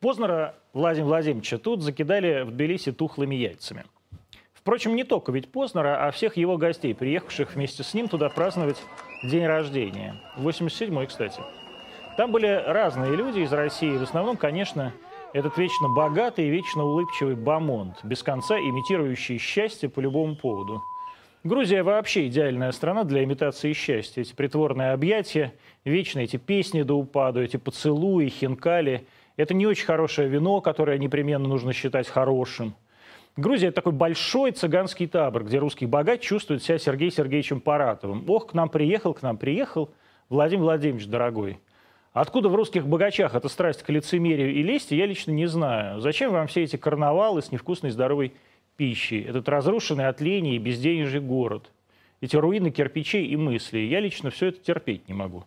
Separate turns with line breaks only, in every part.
Познера Владимира Владимировича тут закидали в Тбилиси тухлыми яйцами. Впрочем, не только ведь Познера, а всех его гостей, приехавших вместе с ним туда праздновать день рождения. 87-й, кстати. Там были разные люди из России. В основном, конечно, этот вечно богатый и вечно улыбчивый Бамонт, без конца имитирующий счастье по любому поводу. Грузия вообще идеальная страна для имитации счастья. Эти притворные объятия, вечно эти песни до упаду, эти поцелуи, хинкали. Это не очень хорошее вино, которое непременно нужно считать хорошим. Грузия – это такой большой цыганский табор, где русский богач чувствует себя Сергеем Сергеевичем Паратовым. Ох, к нам приехал, к нам приехал Владимир Владимирович, дорогой. Откуда в русских богачах эта страсть к лицемерию и лести, я лично не знаю. Зачем вам все эти карнавалы с невкусной здоровой пищей? Этот разрушенный от лени и безденежный город. Эти руины кирпичей и мыслей. Я лично все это терпеть не могу.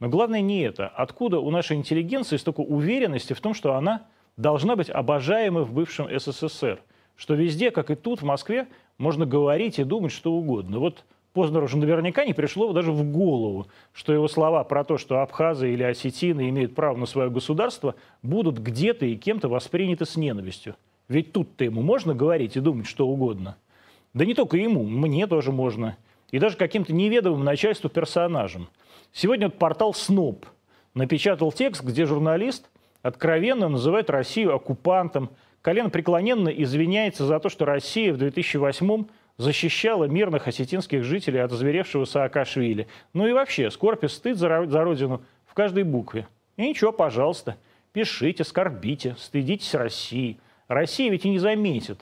Но главное не это. Откуда у нашей интеллигенции столько уверенности в том, что она должна быть обожаемой в бывшем СССР? Что везде, как и тут, в Москве, можно говорить и думать что угодно. Вот Познеру уже наверняка не пришло даже в голову, что его слова про то, что абхазы или осетины имеют право на свое государство, будут где-то и кем-то восприняты с ненавистью. Ведь тут-то ему можно говорить и думать что угодно. Да не только ему, мне тоже можно. И даже каким-то неведомым начальству персонажам. Сегодня вот портал СНОП напечатал текст, где журналист откровенно называет Россию оккупантом, колено преклоненно извиняется за то, что Россия в 2008 защищала мирных осетинских жителей от озверевшего Саакашвили. Ну и вообще, скорбь и стыд за, родину в каждой букве. И ничего, пожалуйста, пишите, скорбите, стыдитесь России. Россия ведь и не заметит.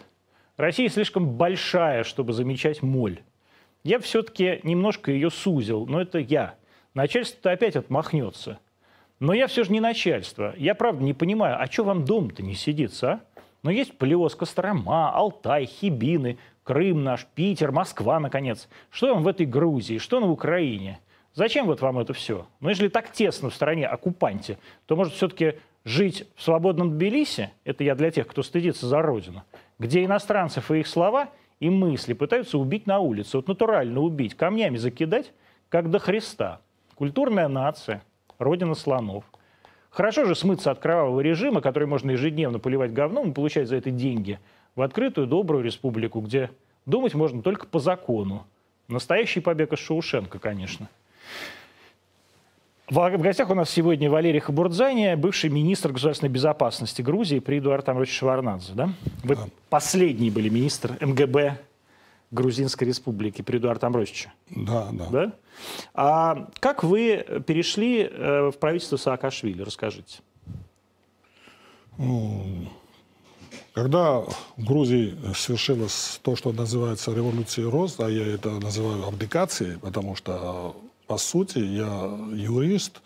Россия слишком большая, чтобы замечать моль. Я все-таки немножко ее сузил, но это я. Начальство-то опять отмахнется. Но я все же не начальство. Я правда не понимаю, а что вам дом-то не сидится, а? Но есть Плес, Кострома, Алтай, Хибины, Крым наш, Питер, Москва, наконец. Что вам в этой Грузии, что на Украине? Зачем вот вам это все? Но если так тесно в стране оккупанте, то, может, все-таки жить в свободном Тбилиси, это я для тех, кто стыдится за родину, где иностранцев и их слова и мысли пытаются убить на улице, вот натурально убить, камнями закидать, как до Христа. Культурная нация, родина слонов. Хорошо же смыться от кровавого режима, который можно ежедневно поливать говном и получать за это деньги – в открытую добрую республику, где думать можно только по закону. Настоящий побег из Шаушенко, конечно. В гостях у нас сегодня Валерий Хабурдзани, бывший министр государственной безопасности Грузии при Эдуарде Амровиче Шеварнадзе. Да? Вы да. последний были министр МГБ Грузинской республики при Эдуарде Амровиче.
Да, да.
да? А как вы перешли э, в правительство Саакашвили? Расскажите.
Ну, когда в Грузии свершилось то, что называется революцией рост, а я это называю абдикацией, потому что, по сути, я юрист,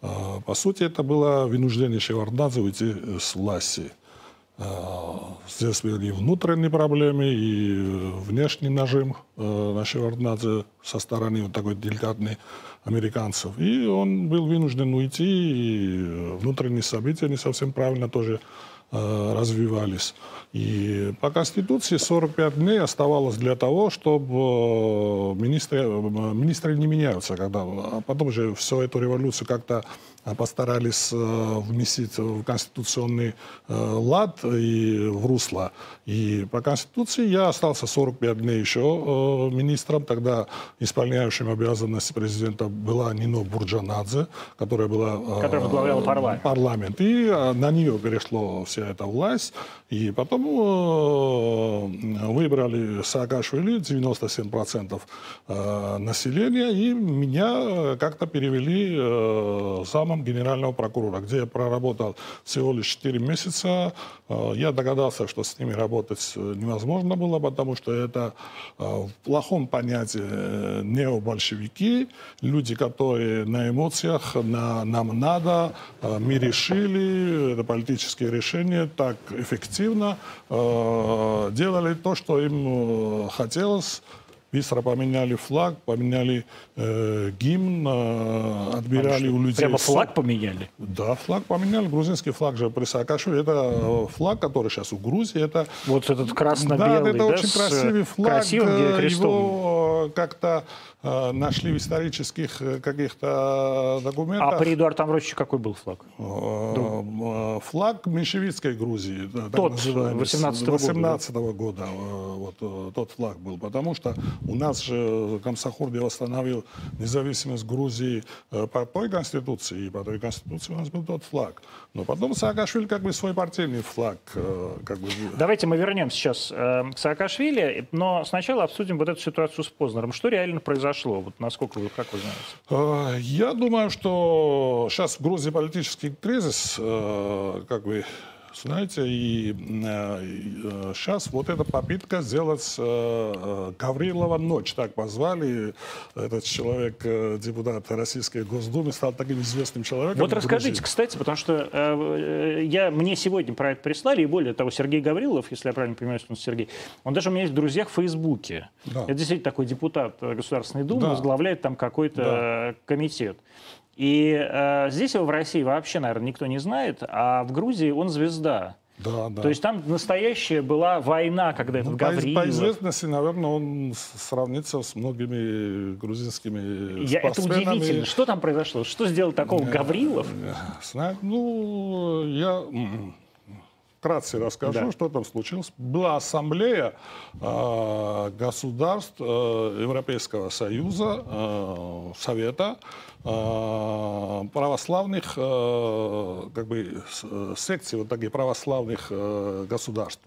а, по сути, это было вынуждение Шеварднадзе уйти с власти. А, здесь были и внутренние проблемы, и внешний нажим а, на Шеварднадзе со стороны вот такой деликатной американцев. И он был вынужден уйти, и внутренние события не совсем правильно тоже Э, развивались. И по Конституции 45 дней оставалось для того, чтобы э, министры, э, министры не меняются. Когда, а потом же всю эту революцию как-то постарались внести в конституционный лад и в русло. И по Конституции я остался 45 дней еще министром. Тогда исполняющим обязанности президента была Нино Бурджанадзе, которая была...
Которая возглавляла парламент.
парламент. И на нее перешло вся эта власть. И потом э, выбрали Саакашвили 97% э, населения, и меня как-то перевели э, самым генерального прокурора, где я проработал всего лишь 4 месяца. Я догадался, что с ними работать невозможно было, потому что это в плохом понятии необольшевики, люди, которые на эмоциях, на нам надо, мы решили, это политические решения, так эффективно, Э, делали то, что им э, хотелось, быстро поменяли флаг, поменяли э, гимн, э, отбирали у людей...
Прямо флаг поменяли?
Да, флаг поменяли. Грузинский флаг же при Саакашвили. Это э, флаг, который сейчас у Грузии. Это,
вот этот красно-белый,
да? это
да,
очень красивый флаг.
Красивым
э, Его как-то э, нашли в исторических каких-то документах.
А при Эдуарде Амвросиче какой был флаг?
Э, флаг меньшевистской Грузии.
Тот, 18 -го
18 -го года. Вот, тот флаг был. Потому что у нас же Комсохорди восстановил независимость Грузии по той конституции, и по той конституции у нас был тот флаг. Но потом Саакашвили как бы свой партийный флаг. Как бы...
Давайте мы вернемся сейчас к Саакашвили, но сначала обсудим вот эту ситуацию с Познером. Что реально произошло? Вот насколько вы, как вы знаете?
Я думаю, что сейчас в Грузии политический кризис, как бы знаете, и э, сейчас вот эта попытка сделать э, Гаврилова ночь, так позвали. Этот человек, э, депутат Российской Госдумы, стал таким известным человеком.
Вот расскажите, кстати, потому что э, я, мне сегодня про это прислали, и более того, Сергей Гаврилов, если я правильно понимаю, что он Сергей, он даже у меня есть в друзьях в Фейсбуке. Да. Это действительно такой депутат Государственной Думы, да. возглавляет там какой-то да. комитет. И э, здесь его в России вообще, наверное, никто не знает, а в Грузии он звезда.
Да, да.
То есть там настоящая была война, когда этот ну, Гаврилов...
По известности, наверное, он сравнится с многими грузинскими
Я, Это удивительно. Что там произошло? Что сделал такого э, Гаврилов?
Знаю, ну, я вкратце расскажу, да. что там случилось. Была ассамблея э, государств э, Европейского Союза, э, Совета, э, православных, э, как бы, секций вот таких православных э, государств.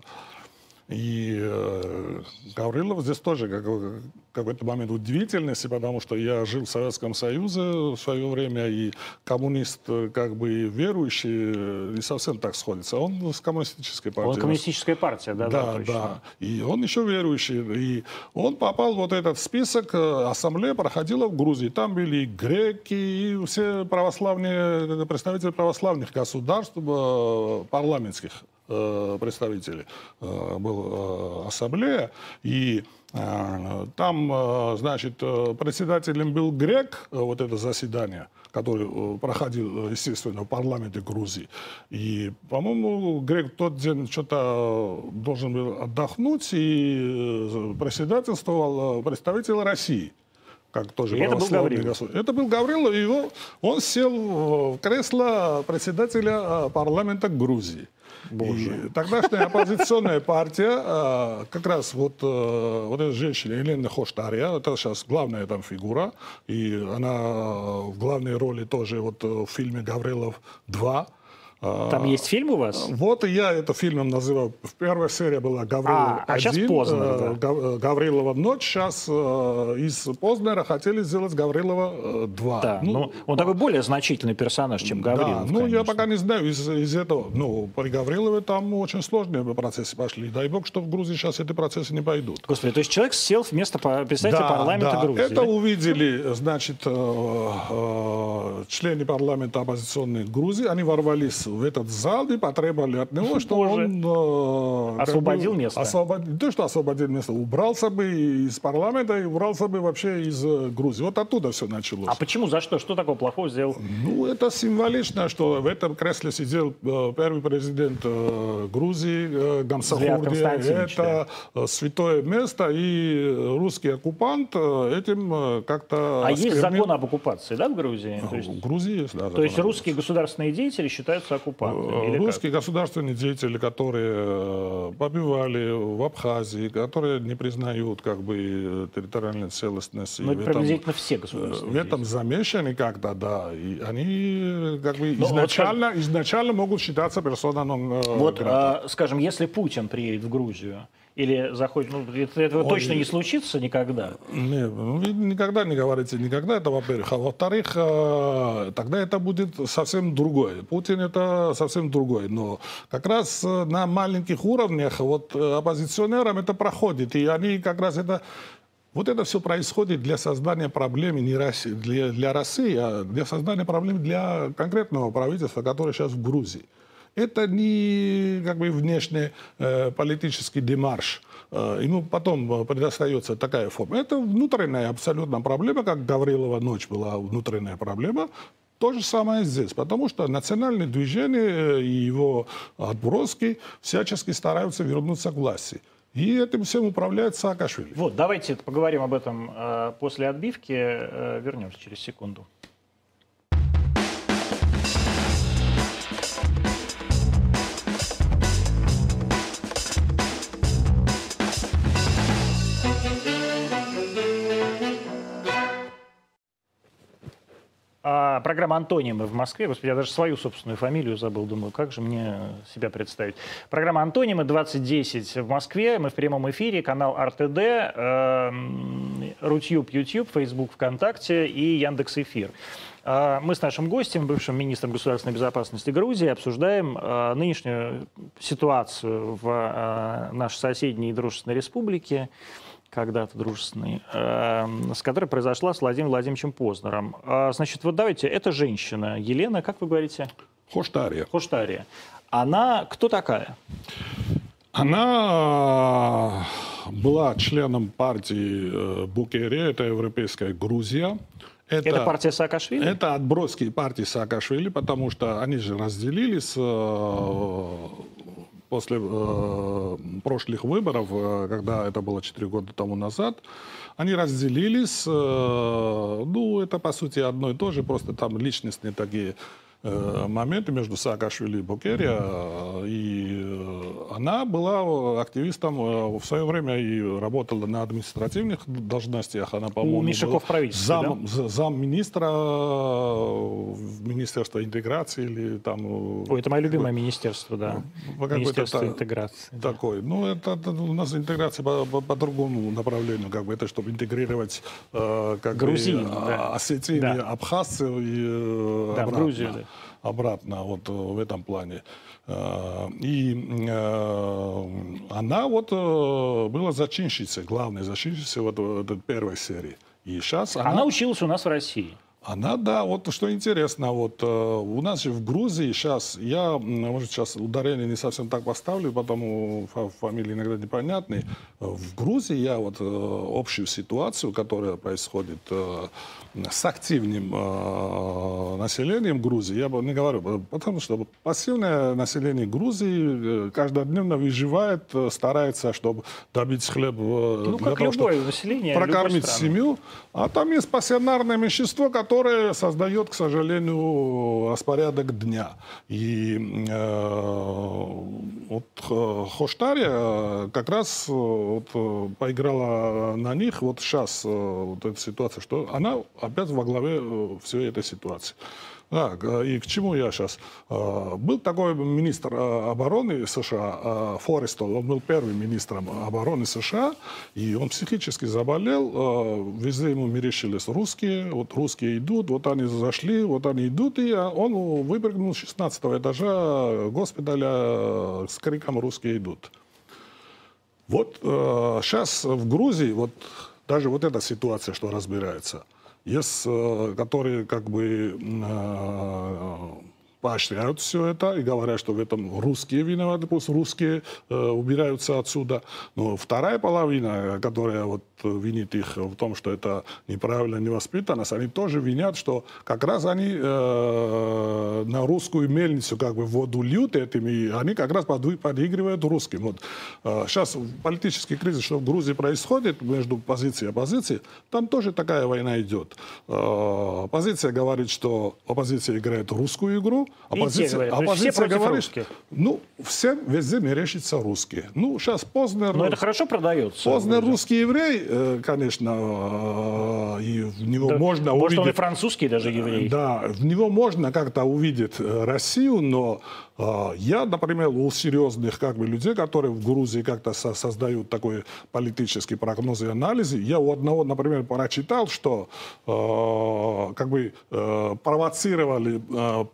И э, Гаврилов здесь тоже как, какой-то момент удивительности, потому что я жил в Советском Союзе в свое время, и коммунист, э, как бы верующий, э, не совсем так сходится. Он с коммунистической партией.
Он коммунистическая партия, да?
Да, да. да. И он еще верующий. И он попал в вот этот список, э, ассамблея проходила в Грузии. Там были и греки, и все православные, представители православных государств, парламентских представителей э, был э, ассамблея, и там, значит, председателем был грек, вот это заседание, которое проходил, естественно, в парламенте Грузии. И, по-моему, грек тот день что-то должен был отдохнуть, и председательствовал представитель России как тоже
это был Гаврилов.
Это был Гаврилов, и его, он сел в кресло председателя парламента Грузии.
Боже.
И тогдашняя оппозиционная партия, а, как раз вот, э, вот эта женщина Елена Хоштария, это сейчас главная там фигура, и она в главной роли тоже вот в фильме «Гаврилов 2»,
там есть фильм у вас?
Вот и я это фильмом называл. Первая серия была Гаврилова
а, а сейчас Познер,
да. Э, Гаврилова ночь. Сейчас э, из Познера хотели сделать Гаврилова 2.
Да, ну, но он такой более значительный персонаж, чем Гаврилов.
Да, ну я пока не знаю из, из этого. Ну, при Гаврилове там очень сложные процессы пошли. Дай бог, что в Грузии сейчас эти процессы не пойдут.
Господи, то есть человек сел вместо представителя да, парламента
да.
Грузии.
Это да? увидели, значит, э, э, члены парламента оппозиционной Грузии. Они ворвались в этот зал и потребовали от него, что
Боже.
он...
Э, освободил бы, место.
Освободил, то, что освободил место, убрался бы из парламента и убрался бы вообще из э, Грузии. Вот оттуда все началось.
А почему? За что? Что такого плохого сделал?
Ну, это символично, что в этом кресле сидел э, первый президент э, Грузии, Гамсахурди. Это да. святое место, и русский оккупант этим как-то...
А осквернил... есть закон об оккупации, да, в Грузии?
То есть... В Грузии есть, да.
То есть русские государственные деятели считаются оккупантами?
Э, русские как? государственные деятели, которые э, побивали в Абхазии, которые не признают как бы территориальной целостности.
Но это приблизительно все государственные
В этом замешаны как-то, да. И они как бы Но изначально, вот, изначально могут считаться персоной
Вот, а, скажем, если Путин приедет в Грузию, или заходит, ну, это, этого Ой, точно не случится никогда?
Нет, ну, никогда не говорите никогда, это во-первых. А во-вторых, э, тогда это будет совсем другое. Путин это совсем другой. Но как раз э, на маленьких уровнях вот э, оппозиционерам это проходит. И они как раз это вот это все происходит для создания проблем не России, для, для России, а для создания проблем для конкретного правительства, которое сейчас в Грузии. Это не как бы внешний э, политический демарш. Э, ему потом предостается такая форма. Это внутренняя абсолютно проблема, как Гаврилова ночь была внутренняя проблема. То же самое здесь, потому что национальное движение и его отброски всячески стараются вернуться к власти. И этим всем управляет Саакашвили.
Вот, давайте поговорим об этом э, после отбивки. Э, вернемся через секунду. А, программа «Антонимы» в Москве. Господи, я даже свою собственную фамилию забыл. Думаю, как же мне себя представить. Программа «Антонимы» 2010 в Москве. Мы в прямом эфире. Канал РТД, э, Рутюб, YouTube, Facebook, ВКонтакте и Яндекс Эфир. Э, мы с нашим гостем, бывшим министром государственной безопасности Грузии, обсуждаем э, нынешнюю ситуацию в э, нашей соседней дружественной республике когда-то дружественный, э, с которой произошла с Владимиром Владимировичем Познером. Э, значит, вот давайте, это женщина, Елена, как вы говорите?
Хоштария.
Хоштария. Она кто такая?
Она была членом партии Букере, это Европейская Грузия.
Это, это партия Саакашвили?
Это отброски партии Саакашвили, потому что они же разделились после э, прошлых выборов, э, когда это было 4 года тому назад, они разделились. Э, ну, это, по сути, одно и то же, просто там личностные такие моменты между Саакашвили и Букерия. Э, и э, она была активистом в свое время и работала на административных должностях. Она,
по-моему, Мишаков правительства,
зам, да? замминистра Министерства интеграции или там...
Ой, это мое любимое министерство, да. Министерство интеграции.
Такой. Да. Ну, это, это у нас интеграция по, по, по другому направлению, как бы это, чтобы интегрировать как
Грузин,
бы,
да.
осетины,
да.
абхазцев и
да, обратно. Грузию, да
обратно вот э, в этом плане. Э, и э, она вот была зачинщицей, главной зачинщицей вот этой первой серии. И сейчас
она... Она училась у нас в России.
Она, да, вот что интересно, вот у нас же в Грузии сейчас, я, может, сейчас ударение не совсем так поставлю, потому фамилии иногда непонятные. В Грузии я вот общую ситуацию, которая происходит с активным э, населением Грузии, я бы не говорю, потому что пассивное население Грузии э, каждодневно выживает, э, старается, чтобы добить хлеб
э, ну, для того, чтобы население,
прокормить семью. А там есть пассионарное меньшинство, которое создает, к сожалению, распорядок дня. И э, вот Хоштария как раз вот, поиграла на них вот сейчас вот эта ситуация, что она опять во главе э, всей этой ситуации. Да, и к чему я сейчас? Э, был такой министр э, обороны США, Форестол, он был первым министром обороны США, и он психически заболел, везде ему мерещились русские, вот русские идут, вот они зашли, вот они идут, и он выпрыгнул с 16 этажа госпиталя с криком «русские идут». Вот сейчас в Грузии, вот даже вот эта ситуация, что разбирается – есть, э, которые как бы э, поощряют все это и говорят, что в этом русские виноваты, пусть русские э, убираются отсюда. Но вторая половина, которая вот винит их в том, что это неправильно, невоспитанность, они тоже винят, что как раз они э, на русскую мельницу как бы воду льют этим, и они как раз подыгрывают русским. Вот, э, сейчас политический кризис, что в Грузии происходит между позицией и оппозицией, там тоже такая война идет. Э, оппозиция говорит, что оппозиция играет русскую игру, оппозиция,
говорят,
оппозиция
все
говорит,
русских.
ну, всем везде мерещится русские. Ну, сейчас Познер...
Но это хорошо продается.
Познер русский еврей, э, конечно, э, и в него да, можно
может,
увидеть...
он и французский даже еврей.
Да, в него можно как-то увидеть э, Россию, но я, например, у серьезных как бы, людей, которые в Грузии как-то со создают такой политический прогноз и анализы, я у одного, например, прочитал, что э, как бы э, провоцировали э,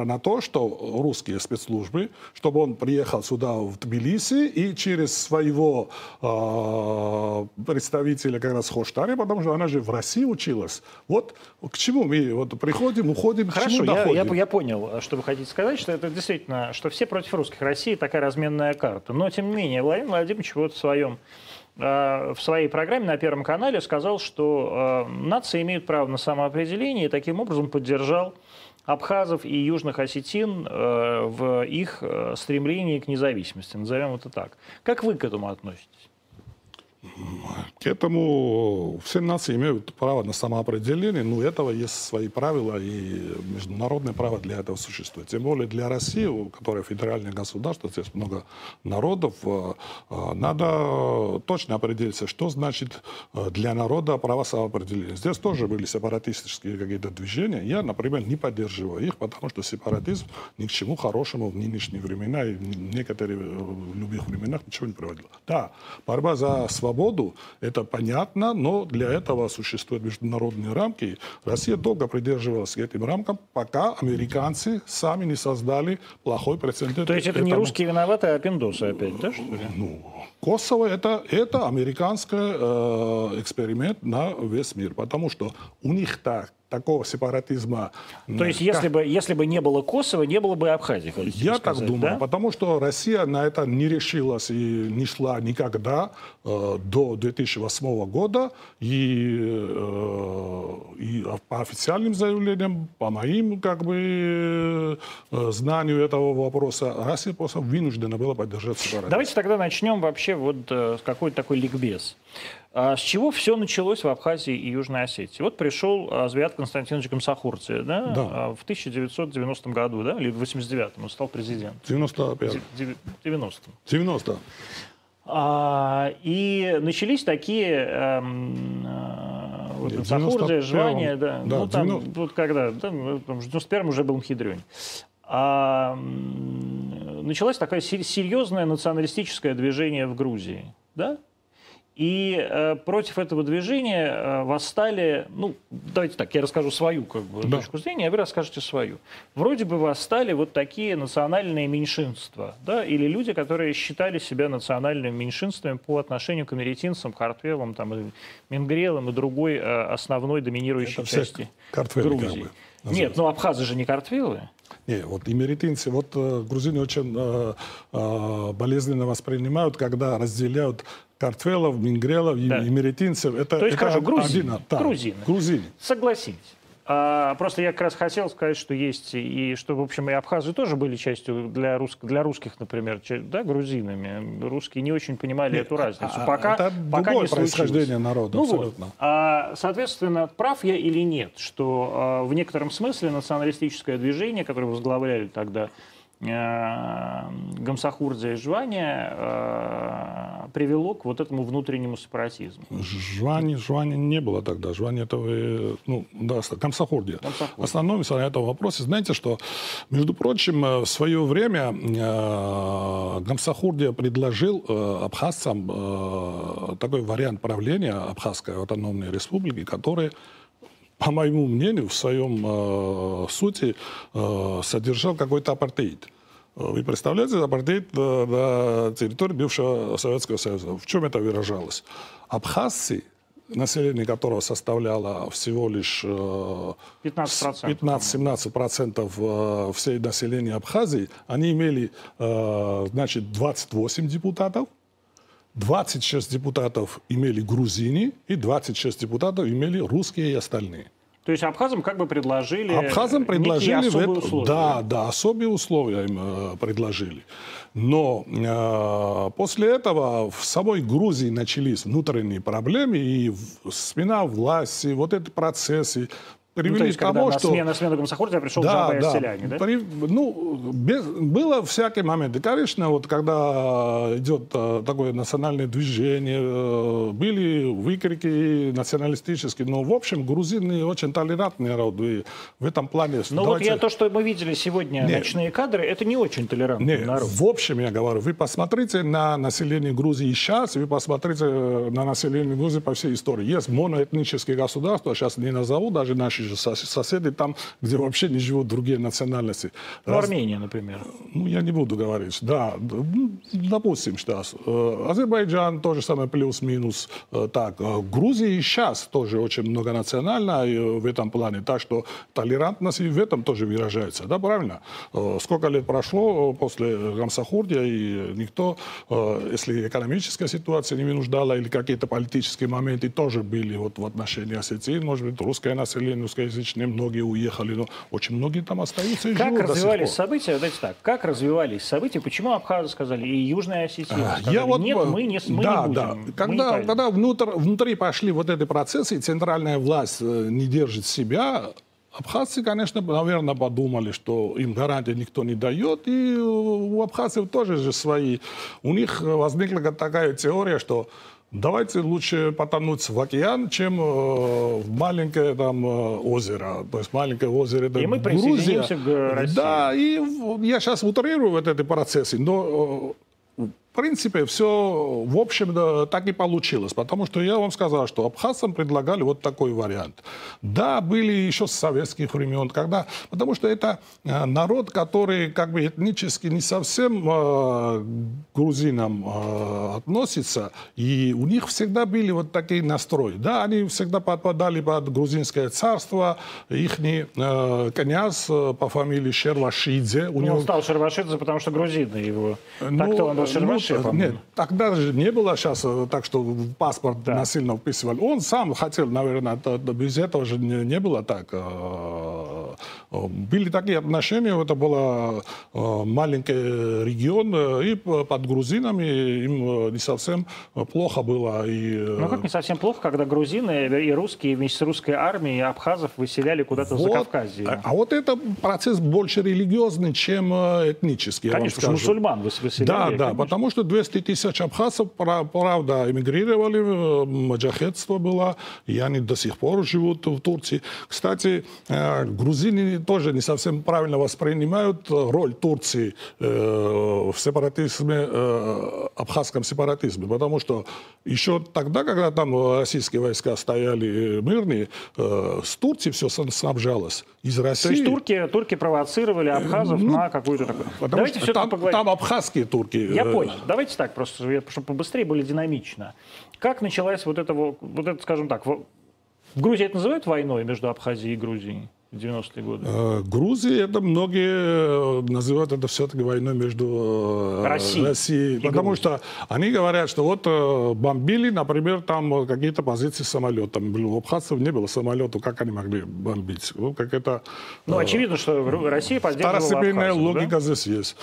Познера на то, что русские спецслужбы, чтобы он приехал сюда, в Тбилиси, и через своего э, представителя как раз Хоштари, потому что она же в России училась. Вот к чему мы вот приходим, уходим,
Хорошо,
к чему
я,
доходим.
Я, я понял, что вы хотите сказать, что это действительно что все против русских. Россия такая разменная карта. Но, тем не менее, Владимир Владимирович вот в своем в своей программе на Первом канале сказал, что э, нации имеют право на самоопределение и таким образом поддержал абхазов и южных осетин э, в их э, стремлении к независимости, назовем это так. Как вы к этому относитесь?
К этому все нации имеют право на самоопределение, но у этого есть свои правила, и международное право для этого существует. Тем более для России, у которой федеральное государство, здесь много народов, э, э, надо точно определиться, что значит э, для народа право самоопределения. Здесь тоже были сепаратистические какие-то движения. Я, например, не поддерживаю их, потому что сепаратизм ни к чему хорошему в нынешние времена и в некоторых любых временах ничего не приводил. Да, борьба за свободу свободу, это понятно, но для этого существуют международные рамки. Россия долго придерживалась этим рамкам, пока американцы сами не создали плохой прецедент.
То есть это этому. не русские виноваты, а пиндосы опять, да, что ли?
Ну, Косово это, это американский э, эксперимент на весь мир, потому что у них так такого сепаратизма.
То есть, если бы, если бы не было Косово, не было бы Абхазии,
Я сказать, так думаю, да? потому что Россия на это не решилась и не шла никогда э, до 2008 года. И, э, и по официальным заявлениям, по моим как бы, э, знанию этого вопроса, Россия просто вынуждена была поддержать сепаратизм.
Давайте тогда начнем вообще вот э, с какой-то такой ликбез. А с чего все началось в Абхазии и Южной Осетии? Вот пришел а, Звят Константинович Гамсахурция да? Да. А, в 1990 году, да, или в 89-м он стал президентом.
95
90
90
а, И начались такие эм, э, вот, Жвания, да, да, ну там, 90... вот когда, там, в 91-м уже был Мхидрюнь. А, началось такое серьезное националистическое движение в Грузии, да? И э, против этого движения э, восстали, ну, давайте так, я расскажу свою как бы, да. точку зрения, а вы расскажете свою. Вроде бы восстали вот такие национальные меньшинства, да, или люди, которые считали себя национальными меньшинствами по отношению к америтинцам, картвелам, там, мингрелам и другой э, основной доминирующей Это части Грузии. Как бы, Нет, ну абхазы же не картвелы.
Не, вот имеритинцы, вот э, грузины очень э, э, болезненно воспринимают, когда разделяют картвелов, мингрелов, да. имеретинцев.
Это, То есть, это хорошо, грузины, один, да, грузины. грузины. Согласитесь. А, просто я как раз хотел сказать, что есть, и что, в общем, и абхазы тоже были частью для, рус, для русских, например, да, грузинами. Русские не очень понимали Нет, эту разницу. А, пока,
это
пока
не происхождение народа, ну абсолютно. Вот.
А, соответственно, прав я или нет, что а, в некотором смысле националистическое движение, которое возглавляли тогда Гамсахурдзе и Жвания э, привело к вот этому внутреннему сепаратизму.
Жвани, Жвани не было тогда. Жвани это вы, ну, да. Гамсахурдия. Остановимся на этом вопросе. Знаете, что, между прочим, э, в свое время Гамсахурдия предложил абхазцам такой вариант правления Абхазской автономной республики, который по моему мнению, в своем э, сути э, содержал какой-то апартеид. Вы представляете, апартеид э, на территории бывшего Советского Союза. В чем это выражалось? Абхазцы, население которого составляло всего лишь 15-17% э, всей населения Абхазии, они имели, э, значит, 28 депутатов, 26 депутатов имели грузины и 26 депутатов имели русские и остальные.
То есть абхазам как бы предложили
Абхазам предложили особые это, условия. Да, да, особые условия им э, предложили. Но э, после этого в самой Грузии начались внутренние проблемы, и смена власти, вот эти процессы
привели ну, к тому. На смену, на смену Гамсахурдия пришел да, Джабай да. Селяне, да? При,
ну, без, было всякие моменты. Конечно, вот когда идет а, такое национальное движение, а, были выкрики националистические, но, в общем, грузины очень толерантный народ. И в этом плане...
Ну, давайте... вот я то, что мы видели сегодня, Нет. ночные кадры, это не очень толерантный Нет, народ.
В общем, я говорю, вы посмотрите на население Грузии сейчас, вы посмотрите на население Грузии по всей истории. Есть моноэтнические государства, сейчас не назову даже наши же соседи там, где вообще не живут другие национальности.
Ну, Раз... Армения, например.
Ну, я не буду говорить. Да, ну, допустим, сейчас. Э, Азербайджан тоже самое плюс-минус. Э, так, Грузия сейчас тоже очень многонациональна в этом плане. Так что толерантность и в этом тоже выражается. Да, правильно? Сколько лет прошло после Гамсахурдия, и никто, если экономическая ситуация не вынуждала или какие-то политические моменты тоже были вот в отношении Осетии, может быть, русское население, русскоязычное, многие уехали, но очень многие там остаются и
как развивались события, давайте так, как развивались события, почему абхазы сказали, и Южная Осетия сказали, я вот, нет, мы не, мы
да,
не будем.
Да. Когда, не когда внутрь, внутри пошли вот эти процессы, и центральная власть э, не держит себя, Абхазцы, конечно, наверное, подумали, что им гарантии никто не дает, и у абхазцев тоже же свои. У них возникла такая теория, что Давайте лучше потонуть в океан, чем э, в маленькое там э, озеро. То есть маленькое озеро это
И мы присоединимся
Грузия.
к России.
Да, и я сейчас утрирую вот эти процессы, но э, в принципе, все, в общем, да, так и получилось. Потому что я вам сказал, что абхазцам предлагали вот такой вариант. Да, были еще с советских времен, когда... Потому что это э, народ, который как бы этнически не совсем э, грузинам э, относится, и у них всегда были вот такие настрои. Да, они всегда подпадали под грузинское царство, их э, князь э, по фамилии Шервашидзе.
У ну, него... Он стал Шервашидзе, потому что грузины его. Ну, Так-то он был Шервашидзе. Ну,
вообще, Нет, тогда же не было сейчас э, так, что в паспорт да. насильно вписывали. Он сам хотел, наверное, без этого же не, не было так. Э, э, были такие отношения, это был маленький регион, и под грузинами им не совсем плохо было. И...
Ну как не совсем плохо, когда грузины и русские вместе с русской армией абхазов выселяли куда-то вот. за Кавказье.
А, а вот это процесс больше религиозный, чем этнический.
Конечно, мусульман выселяли.
Да, да, потому что 200 тысяч абхазцев, правда, эмигрировали, э, маджахетство было, и они до сих пор живут в Турции. Кстати, э, грузины тоже не совсем правильно воспринимают роль Турции э, в сепаратизме, абхазском сепаратизме, потому что еще тогда, когда там российские войска стояли мирные, с Турции все снабжалось. Из России... То
есть турки, турки провоцировали абхазов ну, на какую-то такую...
Давайте что там, поговорим. там абхазские турки.
Я понял. Давайте так, просто, чтобы побыстрее, более динамично. Как началась вот это, вот это, скажем так, в Грузии это называют войной между Абхазией и Грузией? В 90-е годы?
Э, Грузия, это многие э, называют это все-таки войной между
э, Россией.
Россией потому что они говорят, что вот бомбили, например, там какие-то позиции самолетом. У абхазцев не было самолета, как они могли бомбить? Ну, как это...
Ну, очевидно, что Россия поддерживала
Второстепенная
Абхазию,
логика да? здесь есть.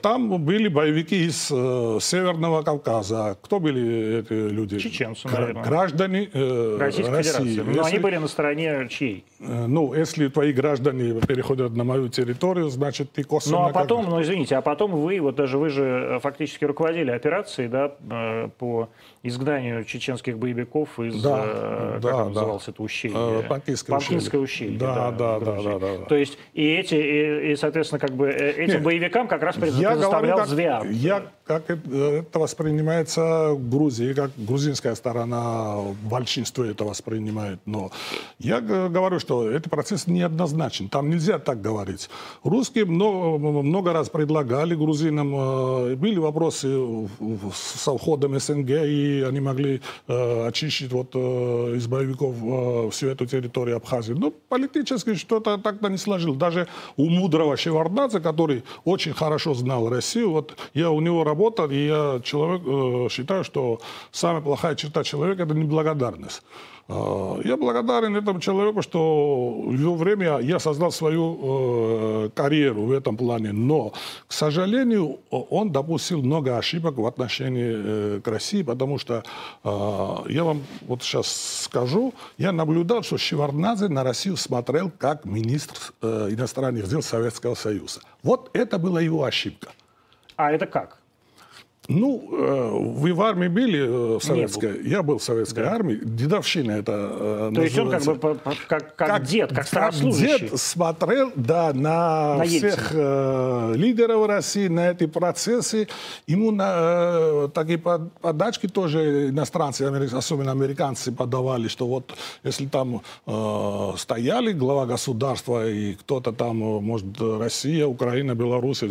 Там были боевики из Северного Кавказа. Кто были эти люди?
Чеченцы, наверное.
Граждане
Российской
России.
Федерации. Но если... они были на стороне чьей?
Ну, если твои граждане переходят на мою территорию, значит, ты косвенно...
Ну, а потом, как... ну, извините, а потом вы, вот даже вы же э, фактически руководили операцией, да, э, по изгнанию чеченских боевиков из,
да,
э,
да,
как
да.
называлось это ущелье?
Панкинское,
Панкинское ущелье.
Да, да, да, да, да, да.
То есть и эти, и, и соответственно, как бы этим Нет, боевикам как раз предоставлял ЗВИА.
Я, как это воспринимается в Грузии, как грузинская сторона в большинстве это воспринимает. Но я говорю, что этот процесс неоднозначен. Там нельзя так говорить. Русские много, много раз предлагали грузинам, э, были вопросы с уходом СНГ, и они могли э, очистить вот, э, из боевиков всю эту территорию Абхазии. Но политически что-то так-то не сложилось. Даже у мудрого Шевардадзе, который очень хорошо знал Россию, вот я у него работал, и я человек, считаю, что самая плохая черта человека – это неблагодарность. А, я благодарен этому человеку, что в его время я создал свою э, карьеру в этом плане. Но, к сожалению, он допустил много ошибок в отношении э, к России, потому что э, я вам вот сейчас скажу, я наблюдал, что Шеварднадзе на Россию смотрел как министр э, иностранных дел Советского Союза. Вот это была его ошибка.
А это как?
Ну, э, вы в армии были э, в советской? Я был в советской да. армии. Дедовщина это
э, То есть он как бы как, как, как дед, как старослужащий.
Как дед смотрел да, на, на всех э, лидеров России, на эти процессы. Ему на, э, такие подачки тоже иностранцы, особенно американцы, подавали, что вот если там э, стояли глава государства и кто-то там, может, Россия, Украина, Беларусь,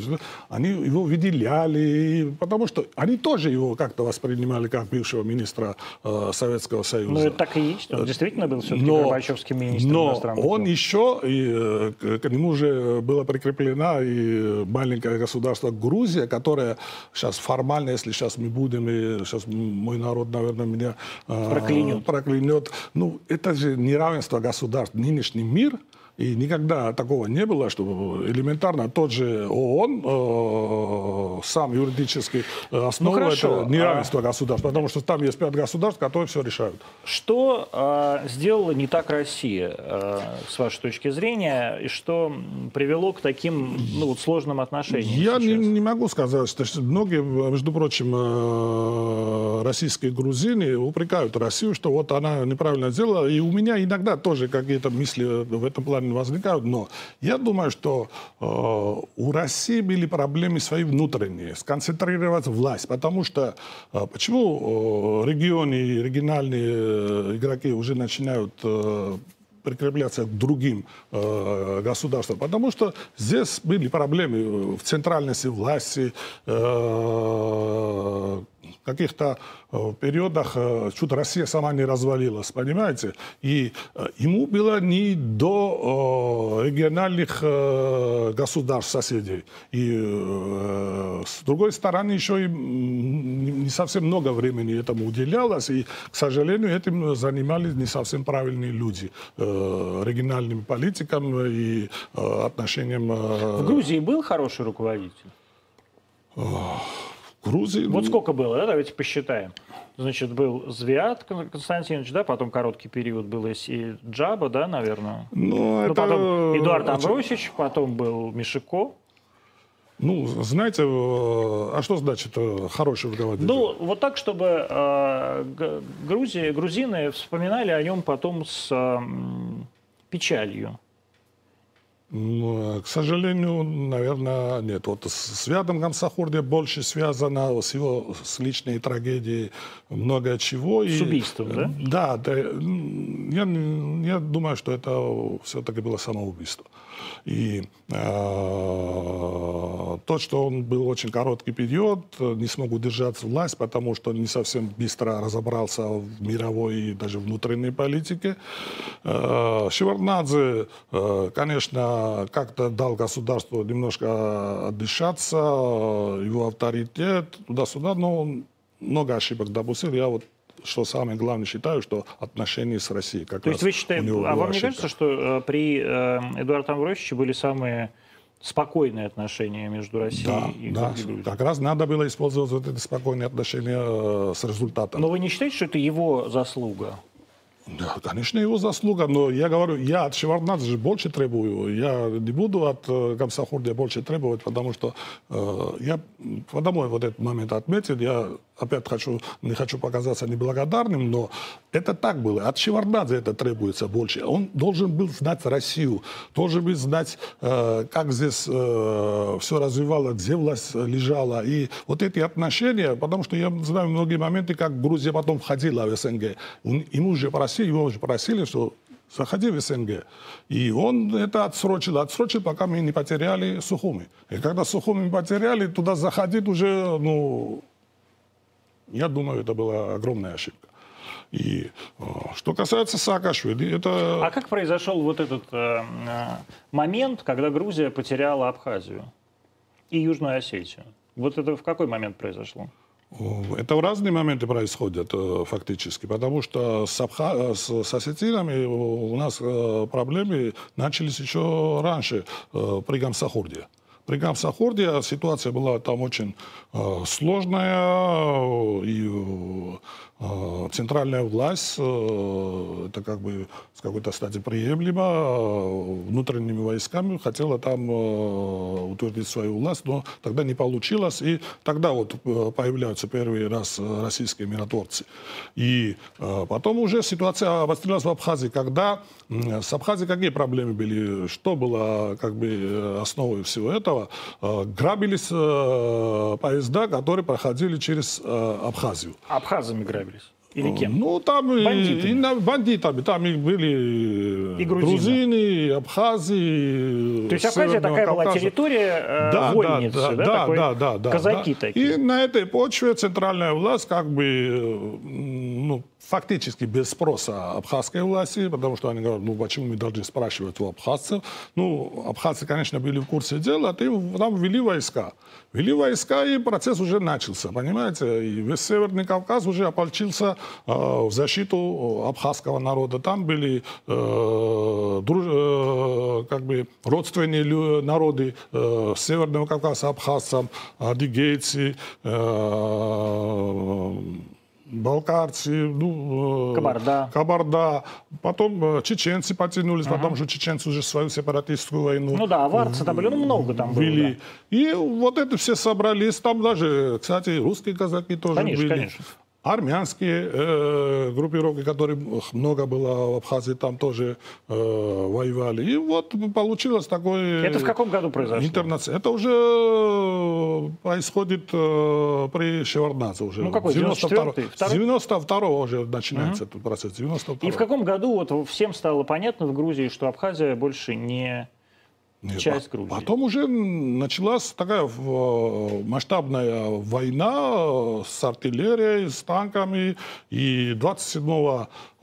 они его выделяли, потому что они тоже его как-то воспринимали как бывшего министра э, Советского Союза.
Ну, это так и есть. Он действительно был все-таки но, Горбачевским министром
Но он дел. еще, и, э, к нему же было прикреплена и маленькое государство Грузия, которое сейчас формально, если сейчас мы будем, и сейчас мой народ, наверное, меня
э, проклянет.
проклянет. Ну, это же неравенство государств. Нынешний мир – и никогда такого не было, что элементарно тот же ООН э, сам юридически основывает ну, неравенство а... государств, потому что там есть пять государств, которые все решают.
Что э, сделала не так Россия, э, с вашей точки зрения, и что привело к таким ну, вот сложным отношениям?
Я не, не могу сказать, что многие, между прочим, э, российские грузины упрекают Россию, что вот она неправильно сделала, и у меня иногда тоже какие-то мысли в этом плане возникают. Но я думаю, что э, у России были проблемы свои внутренние, сконцентрировать власть. Потому что э, почему э, регионы, региональные э, игроки уже начинают э, прикрепляться к другим э, государствам, потому что здесь были проблемы в центральности власти, э, каких-то э, периодах э, чуть Россия сама не развалилась, понимаете? И э, ему было не до региональных государств соседей. И с другой стороны еще и не совсем много времени этому уделялось, и, к сожалению, этим занимались не совсем правильные люди, региональным политикам и отношениям...
В Грузии был хороший руководитель?
Грузии...
Вот ну... сколько было, да? Давайте посчитаем. Значит, был Звят Константинович, да, потом короткий период был и Джаба, да, наверное.
Ну, ну это...
потом Эдуард Амбросич, потом был Мишико.
Ну, знаете, э, а что значит хороший руководитель?
Ну, вот так, чтобы э, Грузии, грузины вспоминали о нем потом с э, печалью.
К сожалению, наверное, нет. Вот с Вядом Гамсахурде больше связано с его с личной трагедией много чего.
С убийством, да?
Да, да я, я думаю, что это все-таки было самоубийство. И э, то, что он был очень короткий период, не смог удержать власть, потому что не совсем быстро разобрался в мировой и даже внутренней политике. Э, Шеварднадзе, э, конечно, как-то дал государству немножко отдышаться, его авторитет туда-сюда, но он много ошибок допустил. Я вот что самое главное считаю, что отношения с Россией.
Как То есть вы считаете, а вам ошибка. не кажется, что э, при э, Эдуарде Амвросиче были самые спокойные отношения между Россией
да,
и,
да.
Грузией?
Как раз надо было использовать вот эти спокойные отношения э, с результатом.
Но вы не считаете, что это его заслуга?
Да, конечно, его заслуга, но я говорю, я от Шеварднадзе больше требую. Я не буду от э, Гамсахурдия больше требовать, потому что э, я потому вот этот момент отметил, я опять хочу, не хочу показаться неблагодарным, но это так было. От Шеварднадзе это требуется больше. Он должен был знать Россию, должен был знать, э, как здесь э, все развивалось, где власть лежала. И вот эти отношения, потому что я знаю многие моменты, как Грузия потом входила в СНГ. Ему же просили, его уже просили, что заходи в СНГ. И он это отсрочил, отсрочил, пока мы не потеряли Сухуми. И когда Сухуми потеряли, туда заходить уже, ну, я думаю, это была огромная ошибка. И э, что касается Саакашвили, это...
А как произошел вот этот э, э, момент, когда Грузия потеряла Абхазию и Южную Осетию? Вот это в какой момент произошло?
Это в разные моменты происходят э, фактически, потому что с, Абха... с, с осетинами у нас проблемы начались еще раньше при Гамсахурде. При Гамсахорде ситуация была там очень э, сложная, и э, центральная власть, э, это как бы с какой-то стати приемлемо, э, внутренними войсками хотела там э, утвердить свою власть, но тогда не получилось, и тогда вот э, появляются первый раз э, российские миротворцы. И э, потом уже ситуация обострилась в Абхазии, когда с Абхазией какие проблемы были, что было как бы э, основой всего этого? Э, Грабились э, поезда, которые проходили через э, Абхазию.
Абхазами грабились? Или кем?
Ну, там и-
Бандитами.
и на- бандитами. Там и были
И грузины.
грузины, и абхазы.
То есть Абхазия такая была
Кавказа.
территория э,
Да,
вольницы,
да,
да,
да, да, да,
казаки
да.
такие.
И на этой почве центральная власть как бы, э, ну, фактически без спроса абхазской власти, потому что они говорят, ну, почему мы должны спрашивать у абхазцев. Ну, абхазцы, конечно, были в курсе дела, а там ввели войска. Ввели войска, и процесс уже начался, понимаете? И весь Северный Кавказ уже ополчился э, в защиту абхазского народа. Там были э, друж- э, как бы родственные народы э, Северного Кавказа, абхазцам, адыгейцы, э, балкарцы, ну, э,
Кабарда.
Кабарда. Потом э, чеченцы потянулись, потому что чеченцы уже свою сепаратистскую войну
Ну да, аварцы там были, ну много там было.
вели.
да.
И вот это все собрались. Там даже, кстати, русские казаки тоже
Конечно,
были.
конечно.
Армянские э, группировки, которые много было в Абхазии, там тоже э, воевали. И вот получилось такое...
Это в каком году произошло?
Интернаци- Это уже э, происходит э, при Шеварднадзе уже.
Ну, какой, 94-й?
С 92-го уже начинается этот процесс. 92
И в каком году вот всем стало понятно в Грузии, что Абхазия больше не
Нет,
часть
по-
Грузии?
Потом уже началась такая в- масштабная война э, с артиллерией, с танками. И 27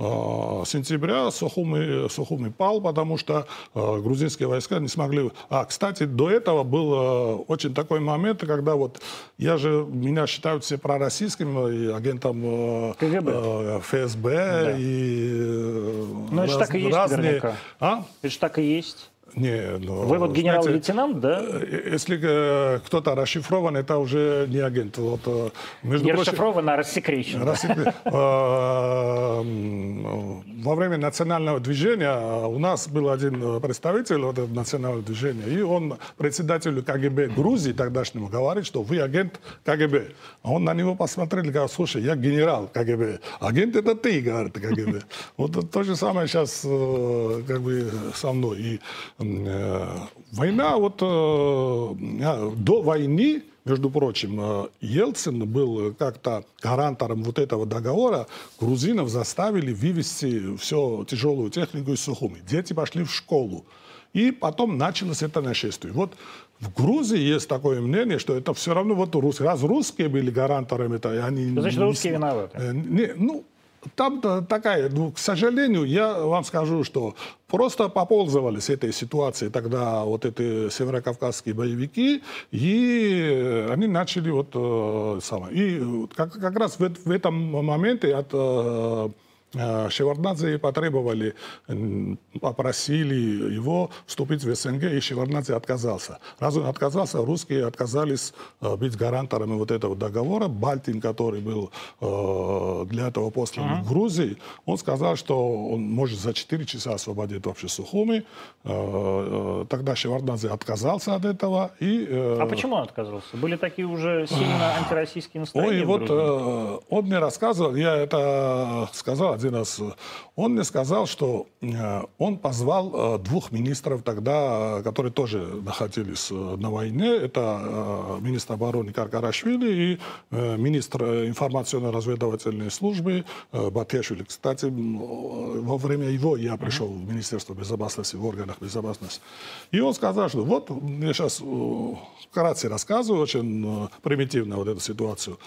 э, сентября Сухуми, Сухуми пал, потому что э, грузинские войска не смогли... А, кстати, до этого был э, очень такой момент, когда вот я же, меня считают все пророссийским э, и агентом э,
КГБ.
э, ФСБ
Да.
и э,
Ну, это ж так и есть
разные...
наверняка.
А?
Это же так и есть.
Не, ну,
Вы вот генерал-лейтенант, да?
э, Если э, кто-то расшифрован, это уже не агент. Вот, э, между
Не
прочим,
расшифровано, а рассекречено.
рассекре- э, м, во время национального движения э, у нас был один э, представитель вот национального движения, и он председателю КГБ Грузии тогдашнему говорит, что вы агент КГБ. А он на него посмотрел и говорит, слушай, я генерал КГБ. Агент это ты, говорит КГБ. Вот то же самое сейчас э, как бы со мной. И э, война, вот э, а, до войны, между прочим, э, Ельцин был как-то гарантором вот этого договора. Грузинов заставили вывести всю тяжелую технику из Сухуми. Дети пошли в школу. И потом началось это нашествие. Вот в Грузии есть такое мнение, что это все равно вот рус- раз русские были гаранторами, это они...
Значит,
не
русские виноваты.
Э, не, ну, там такая, ну, к сожалению, я вам скажу, что просто попользовались этой ситуацией тогда вот эти северокавказские боевики, и они начали вот э, самое. И как, как раз в, в этом моменте от э, Шеварднадзе потребовали, попросили его вступить в СНГ, и Шеварднадзе отказался. Раз он отказался, русские отказались э, быть гаранторами вот этого договора. Бальтин, который был э, для этого послан в Грузии, он сказал, что он может за 4 часа освободить вообще Сухуми. Э, э, Тогда Шеварднадзе отказался от этого. И, э,
А почему он отказался? Были такие уже сильно антироссийские настроения
Ой, вот э, он мне рассказывал, я это сказал один раз, он мне сказал, что э, он позвал э, двух министров тогда, э, которые тоже находились э, на войне. Это э, министр обороны Каркарашвили и э, министр э, информационно-разведывательной службы э, Батешвили. Кстати, э, во время его я пришел в Министерство безопасности, в органах безопасности. И он сказал, что вот, я сейчас вкратце рассказываю, очень э, примитивно вот эту ситуацию.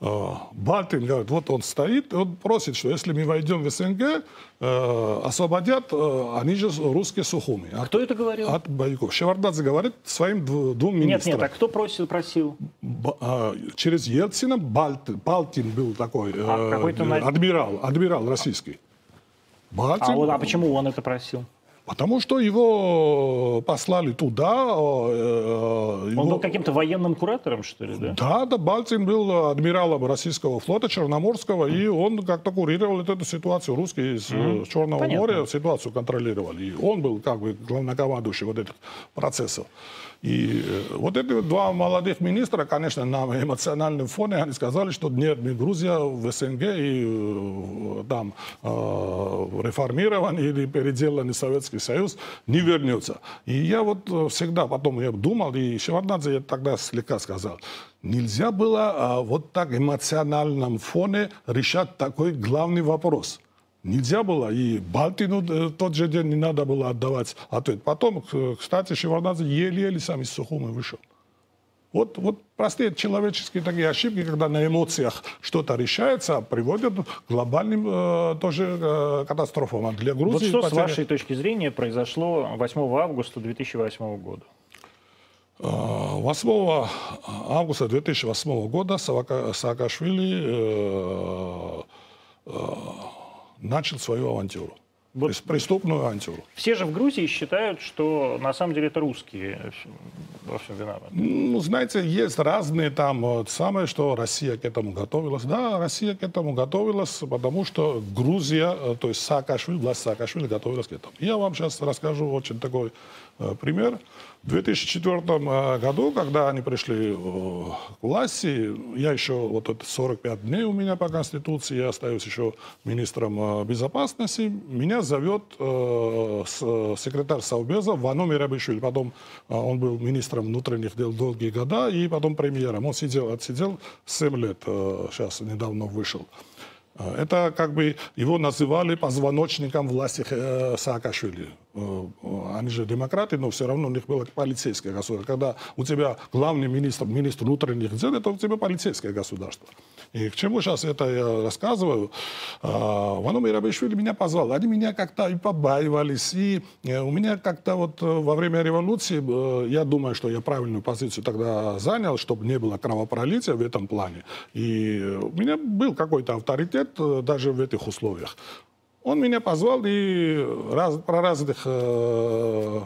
Э, Балтин говорит, вот он стоит, он просит, что если мы войдем в СНГ, э, освободят, э, они же русские сухуми. От,
Кто это говорил?
от боевиков. Шевардадзе говорит своим дв- двум
Нет,
министрам.
нет, а кто просил, просил?
Б- а, через Ельцина Бальт- Балтин был такой,
А,
э,
на-
адмирал, адмирал российский. Балтин,
А, он- а почему он это просил?
Потому что его послали туда. э,
Он
его-
был каким-то военным куратором, что ли, да?
Да, да, Балтин был адмиралом российского флота Черноморского, и он как-то курировал эту ситуацию. Русские из э, Черного
Понятно.
моря ситуацию контролировали. И он был как бы главнокомандующий вот этих процессов. И э, вот эти два молодых министра, конечно, на эмоциональном фоне они сказали, что нет, мы Грузия в СНГ и э, там э, реформированный или переделанный Советский Союз не вернется. И я вот всегда потом я думал, и Шеварднадзе я тогда слегка сказал, нельзя было а, вот так эмоциональном фоне решать такой главный вопрос. Нельзя было, и Балтину э, тот же день не надо было отдавать ответ. Потом, к- кстати, Шеварднадзе еле-еле сам из Сухумы вышел. Вот, вот простые человеческие такие ошибки, когда на эмоциях что-то решается, приводят к глобальным э, тоже э, катастрофам. А для Грузии
Вот что с
потеря-
вашей точки зрения произошло 8 августа 2008 года?
Э, 8 августа 2008 года Саакашвили э, э, начал свою авантюру.
Вот-
То есть преступную авантюру.
Все же в Грузии считают, что на самом деле это русские во всем виноваты.
Ну, знаете, есть разные там, вот, самое, что Россия к этому готовилась. Да, Россия к этому готовилась, потому что Грузия, э, то есть Саакашвили, власть Саакашвили готовилась к этому. Я вам сейчас расскажу очень такой э, пример. В 2004 э, году, когда они пришли к власти, я еще, вот это 45 дней у меня по Конституции, я остаюсь еще министром безопасности, меня зовет э, с- секретарь Совбеза Вано Мирабишвили. Потом э, он был министром внутренних дел долгие года и потом премьером. Он сидел, отсидел 7 лет, э, сейчас недавно вышел. Э, Это как бы его называли позвоночником власти э, Саакашвили. Э, Они же демократы, но все равно у них было полицейское государство. Когда у тебя главный министр, министр внутренних дел, это у тебя полицейское государство. И к чему сейчас это я рассказываю? А, Вано Мирабишвили меня позвал. Они меня как-то и побаивались. И э, у меня как-то вот э, во время революции, я думаю, что я правильную позицию тогда занял, чтобы не было кровопролития в этом плане. И у меня был какой-то авторитет даже в этих условиях. Он меня позвал и раз, про разных э,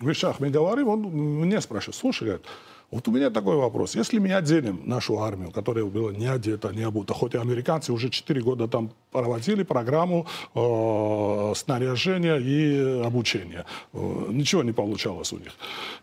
вещах мы говорим, он мне спрашивает, слушай, говорит, вот у меня такой вопрос. Если мы оденем нашу армию, которая была не одета, не обута, хоть и американцы уже 4 года там проводили программу э, снаряжения и обучения, э, ничего не получалось у них.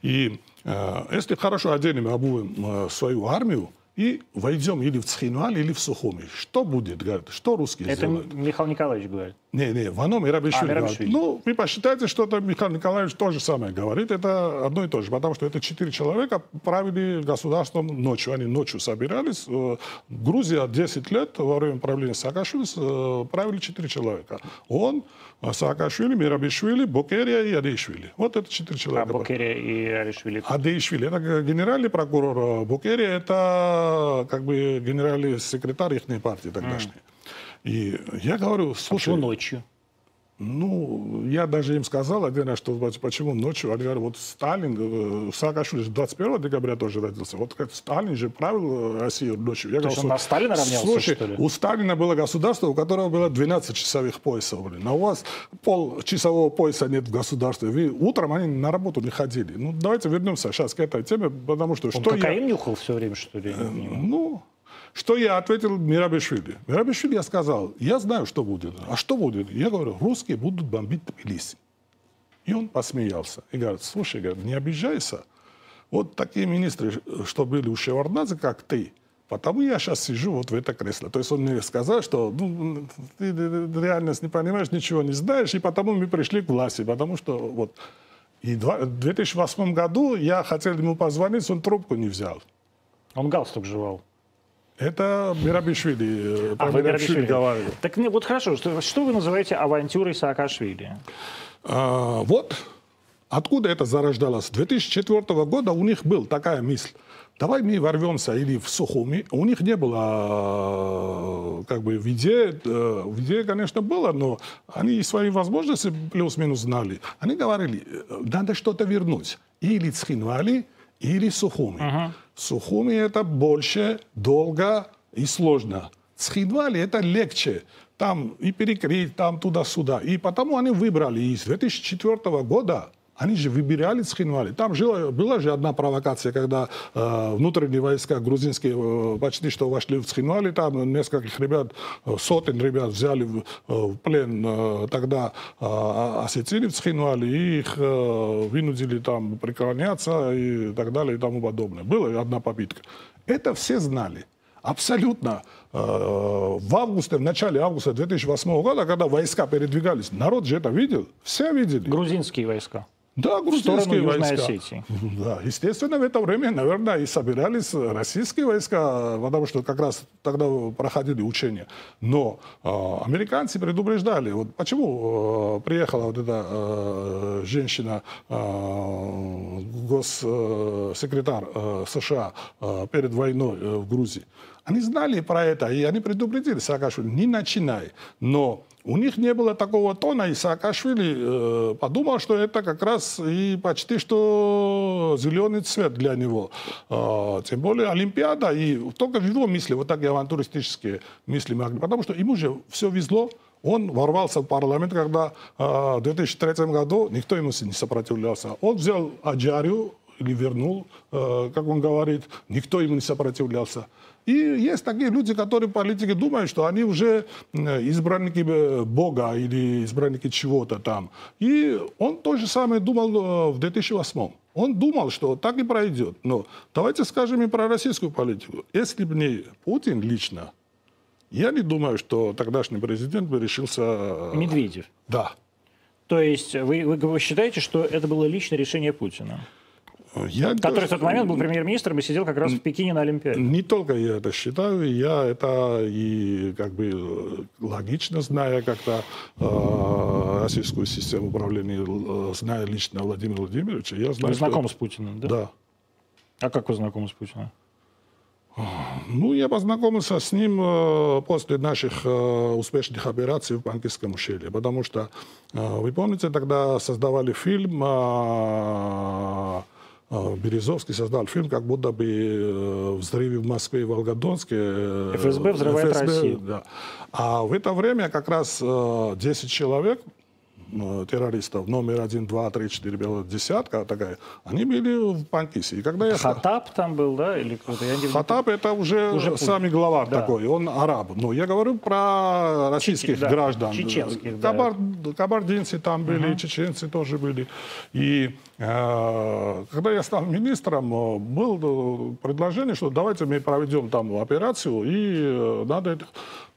И э, если хорошо оденем и обуем э, свою армию, и войдем или в Цхинваль, или в Сухуми. Что будет, говорит, что русские
Это
сделают?
Михаил Николаевич говорит.
Не, не, Вано Мирабишвили.
А,
говорит. Ну, вы посчитайте, что это Михаил Николаевич то же самое говорит. Это одно и то же, потому что это четыре человека правили государством ночью. Они ночью собирались. Э, Грузия 10 лет во время правления Саакашвили э, правили четыре человека. Он, Саакашвили, Мирабишвили, Бокерия и Адейшвили. Вот это четыре
А
человека.
Бокерия и Аришвили.
Адейшвили, это генеральный прокурор, Букерия, это как бы генеральный секретарь их партии тогдашней. И я говорю, слушай,
Почему ночью?
Ну, я даже им сказал один раз, что почему ночью, они говорят, вот Сталин, э, Саакашвили же 21 декабря тоже родился, вот как Сталин же правил э, Россию ночью. Я
есть он на Сталина равнялся,
слушай,
что ли?
у Сталина было государство, у которого было 12 часовых поясов, блин, а у вас полчасового пояса нет в государстве, вы утром они на работу не ходили. Ну, давайте вернемся сейчас к этой теме, потому что...
Он
что я-
кокаин нюхал все время, что ли? Я понимаю.
ну, что я ответил Мирабишвили? Мирабишвили я сказал, я знаю, что будет. А что будет? Я говорю, русские будут бомбить Тбилиси. И он посмеялся. И говорит, слушай, не обижайся. Вот такие министры, что были у Шеварднадзе, как ты, потому я сейчас сижу вот в это кресло. То есть он мне сказал, что ну, ты реальность не понимаешь, ничего не знаешь, и потому мы пришли к власти, потому что вот... И в 2008 году я хотел ему позвонить, он трубку не взял.
Он галстук жевал.
Это Мирабишвили, э,
А, вы
Мирабишвили
Мирабишвили.
говорили.
Так ну, вот хорошо, что, что вы называете авантюрой Саакашвили?
А, вот откуда это зарождалось. С 2004 года у них была такая мысль. Давай мы ворвемся или в Сухуми. У них не было э, как бы в идее, э, в идее, конечно, было, но они свои возможности плюс-минус знали. Они говорили, надо что-то вернуть. Или Цхинвали, или Сухуми. Сухуми это больше, долго и сложно. Цхинвали это легче. Там и перекрыть, там туда-сюда. И потому они выбрали. И с 2004 года они же выбирали Цхинвали. Там жила, была же одна провокация, когда э, внутренние войска грузинские э, почти что вошли в Цхинвали. Там нескольких ребят, э, сотен ребят взяли в, э, в плен э, тогда э, осетины в Цхинвали. И их э, вынудили там преклоняться и так далее и тому подобное. Была одна попытка. Это все знали. Абсолютно. Э, в августе, в начале августа 2008 года, когда войска передвигались, народ же это видел, все видели.
Грузинские войска.
Да, грузинские
Южной
войска.
Осетии.
Да, естественно, в это время, наверное, и собирались российские войска, потому что как раз тогда проходили учения. Но э, американцы предупреждали. Вот почему э, приехала вот эта э, женщина, э, госсекретарь э, США э, перед войной э, в Грузии? Они знали про это, и они предупредили Саакашвили, не начинай. Но у них не было такого тона, и Саакашвили э, подумал, что это как раз и почти что зеленый цвет для него. Э, тем более Олимпиада, и только в его мысли, вот такие авантуристические мысли могли, потому что ему же все везло, он ворвался в парламент, когда э, в 2003 году никто ему не сопротивлялся. Он взял Аджарию или вернул, э, как он говорит, никто ему не сопротивлялся. И есть такие люди, которые политики думают, что они уже избранники Бога или избранники чего-то там. И он то же самое думал в 2008. Он думал, что так и пройдет. Но давайте скажем и про российскую политику. Если бы не Путин лично, я не думаю, что тогдашний президент бы решился...
Медведев.
Да.
То есть вы, вы считаете, что это было личное решение Путина?
Я
который тоже, в тот момент был премьер-министром и сидел как раз в Пекине на Олимпиаде.
Не только я это считаю, я это и как бы логично, зная как-то э, российскую систему управления, э, зная лично Владимира Владимировича, я знаю,
Вы знакомы
что...
с Путиным, да?
Да.
А как вы знакомы с Путиным?
Ну, я познакомился с ним э, после наших успешных операций в Банкирском ущелье, потому что, вы помните, тогда создавали фильм Березовский создал фильм, как будто бы э, взрыве в Москве и Волгодонске.
Э, ФСБ взрывает ФСБ, Россию.
Да. А в это время как раз 10 э, человек террористов номер один, два, три, четыре, белая десятка такая, они были в Панкисе. И когда я...
Хатаб там был, да? Или кто-то? Я
не... Хатаб это уже, уже сами главарь да. такой, он араб. Но я говорю про российских
Чечи,
граждан.
Да, чеченских,
Кабар... да. Кабардинцы там были, угу. чеченцы тоже были. И э, когда я стал министром, э, было предложение, что давайте мы проведем там операцию, и э, надо это...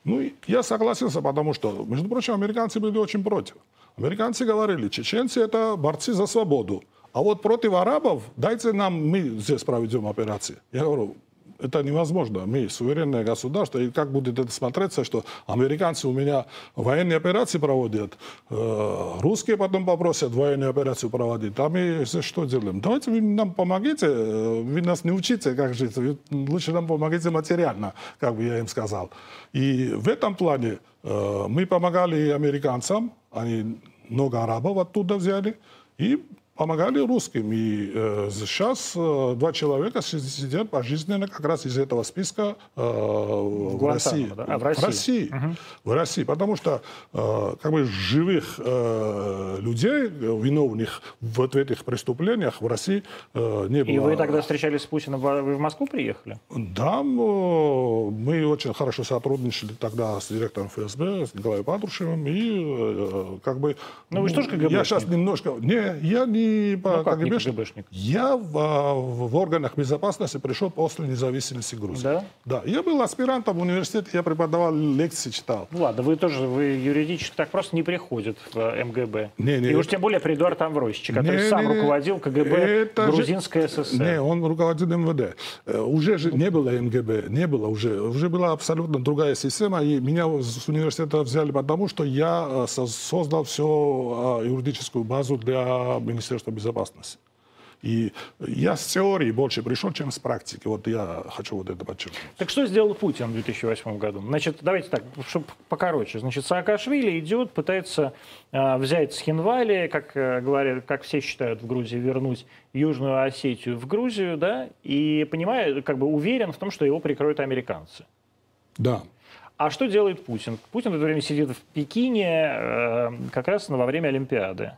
Ну, я согласился, потому что, между прочим, американцы были очень против. Американцы говорили, чеченцы это борцы за свободу. А вот против арабов дайте нам, мы здесь проведем операции. Я говорю, это невозможно. Мы суверенное государство, и как будет это смотреться, что американцы у меня военные операции проводят, э, русские потом попросят военную операцию проводить, а мы что делаем? Давайте вы нам помогите, э, вы нас не учите, как жить, вы лучше нам помогите материально, как бы я им сказал. И в этом плане э, мы помогали американцам, они много арабов оттуда взяли, и помогали русским. И э, сейчас э, два человека сидят пожизненно как раз из этого списка э, в, в России.
Да? А, в России. В России.
Угу. В России. Потому что э, как бы живых э, людей, виновных вот в этих преступлениях в России э, не было.
И вы тогда встречались с Путиным, вы в Москву приехали?
Да, мы очень хорошо сотрудничали тогда с директором ФСБ, с Николаем Патрушевым. И э, как бы...
Ну вы что же КГБ?
Я сейчас немножко... Не, я не по
ну, как КГБшник. КГБшник?
Я в, а, в органах безопасности пришел после независимости Грузии.
Да?
Да. Я был аспирантом в университете, я преподавал лекции, читал.
Ну ладно, вы тоже, вы юридически так просто не приходит в э, МГБ.
Не, не,
И уж тем более при Эдуард Амвросиче, который не, сам не, руководил КГБ это Грузинской
же...
ССР.
Не, он руководил МВД. Э, уже же не было МГБ, не было уже. Уже была абсолютно другая система, и меня с университета взяли потому, что я э, создал всю юридическую базу для Министерства безопасности. И я с теории больше пришел, чем с практики. Вот я хочу вот это подчеркнуть.
Так что сделал Путин в 2008 году? Значит, давайте так, чтобы покороче. Значит, Саакашвили идет, пытается э, взять Схинвали, как э, говорят, как все считают в Грузии, вернуть Южную Осетию в Грузию, да, и понимает, как бы уверен в том, что его прикроют американцы.
Да.
А что делает Путин? Путин в это время сидит в Пекине э, как раз во время Олимпиады.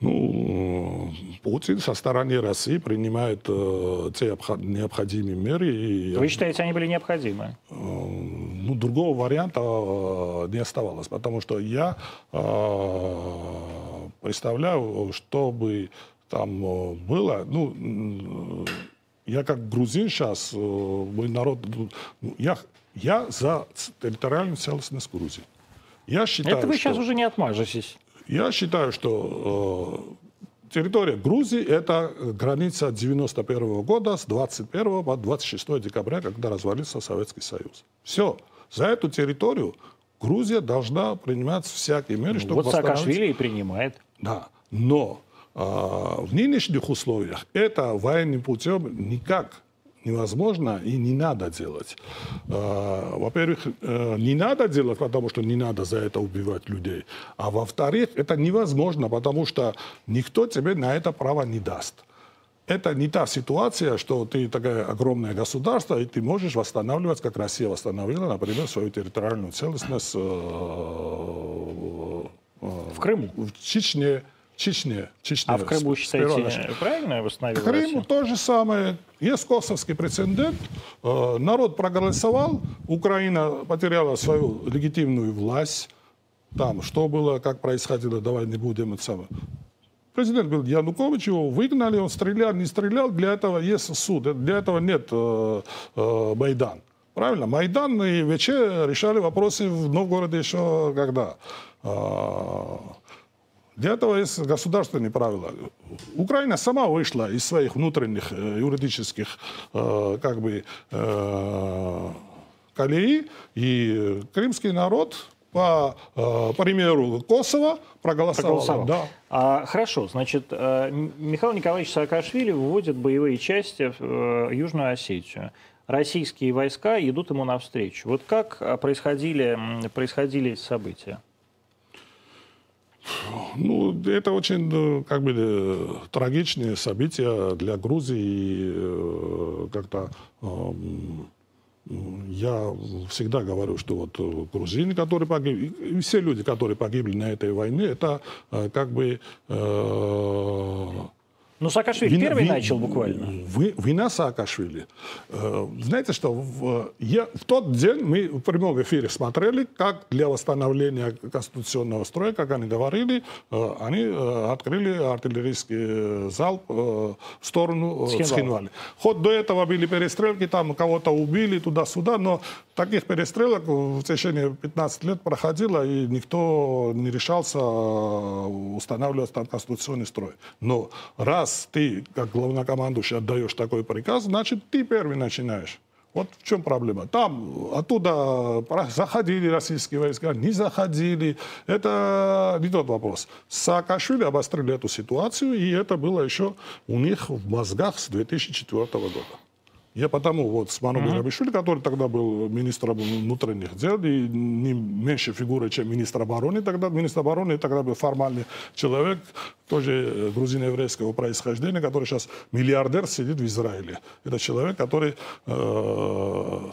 Ну, Путин со стороны России принимает э, те необходимые меры. И,
Вы считаете, они были необходимы?
Э, ну, другого варианта э, не оставалось, потому что я э, представляю, что бы там э, было. Ну, я как грузин сейчас, э, мой народ, ну, я, я за территориальную целостность Грузии.
Я считаю, Это вы что... сейчас уже не отмажетесь.
Я считаю, что э, территория Грузии – это граница 91 года с 21 по 26 декабря, когда развалился Советский Союз. Все. За эту территорию Грузия должна принимать всякие меры, ну, чтобы
Вот Саакашвили и принимает.
Да. Но э, в нынешних условиях это военным путем никак невозможно и не надо делать. А, во-первых, э, не надо делать, потому что не надо за это убивать людей. А во-вторых, это невозможно, потому что никто тебе на это право не даст. Это не та ситуация, что ты такое огромное государство, и ты можешь восстанавливать, как Россия восстановила, например, свою территориальную целостность э,
э, в Крыму,
в Чечне, Чечне. Чечне
а в Крыму, считаете, правильно восстановила
Крыму то же самое. Есть косовский прецедент. Э, народ проголосовал, Украина потеряла свою легитимную власть. Там, что было, как происходило, давай не будем это самое. Президент был Янукович, его выгнали, он стрелял, не стрелял, для этого есть суд, для этого нет э, э, Майдан. Правильно? Майдан и ВЧ решали вопросы в Новгороде еще когда. Для этого есть государственные правила. Украина сама вышла из своих внутренних э, юридических э, как бы, э, колеи, и крымский народ по э, примеру Косово проголосовал. проголосовал.
Да. А, хорошо, значит, Михаил Николаевич Саакашвили выводит боевые части в Южную Осетию. Российские войска идут ему навстречу. Вот как происходили, происходили эти события?
Ну, это очень э, как бы э, трагичные события для Грузии. И э, как-то я всегда говорю, что вот грузины, которые погибли, и все люди, которые погибли на этой войне, это как бы
ну, Саакашвили вина, первый вина, начал буквально.
Вы, вина Саакашвили. Э, знаете что, в, я, в тот день мы в прямом эфире смотрели, как для восстановления конституционного строя, как они говорили, э, они э, открыли артиллерийский залп в сторону Схинвали. Хоть до этого были перестрелки, там кого-то убили туда-сюда, но таких перестрелок в течение 15 лет проходило, и никто не решался устанавливать там конституционный строй. Но раз раз ты, как главнокомандующий, отдаешь такой приказ, значит, ты первый начинаешь. Вот в чем проблема. Там, оттуда заходили российские войска, не заходили. Это не тот вопрос. Саакашвили обострили эту ситуацию, и это было еще у них в мозгах с 2004 года. Я потому вот с Ману mm-hmm. который тогда был министром внутренних дел, и не меньше фигуры, чем министр обороны тогда. Министр обороны тогда был формальный человек, тоже э, грузино-еврейского происхождения, который сейчас миллиардер сидит в Израиле. Это человек, который э,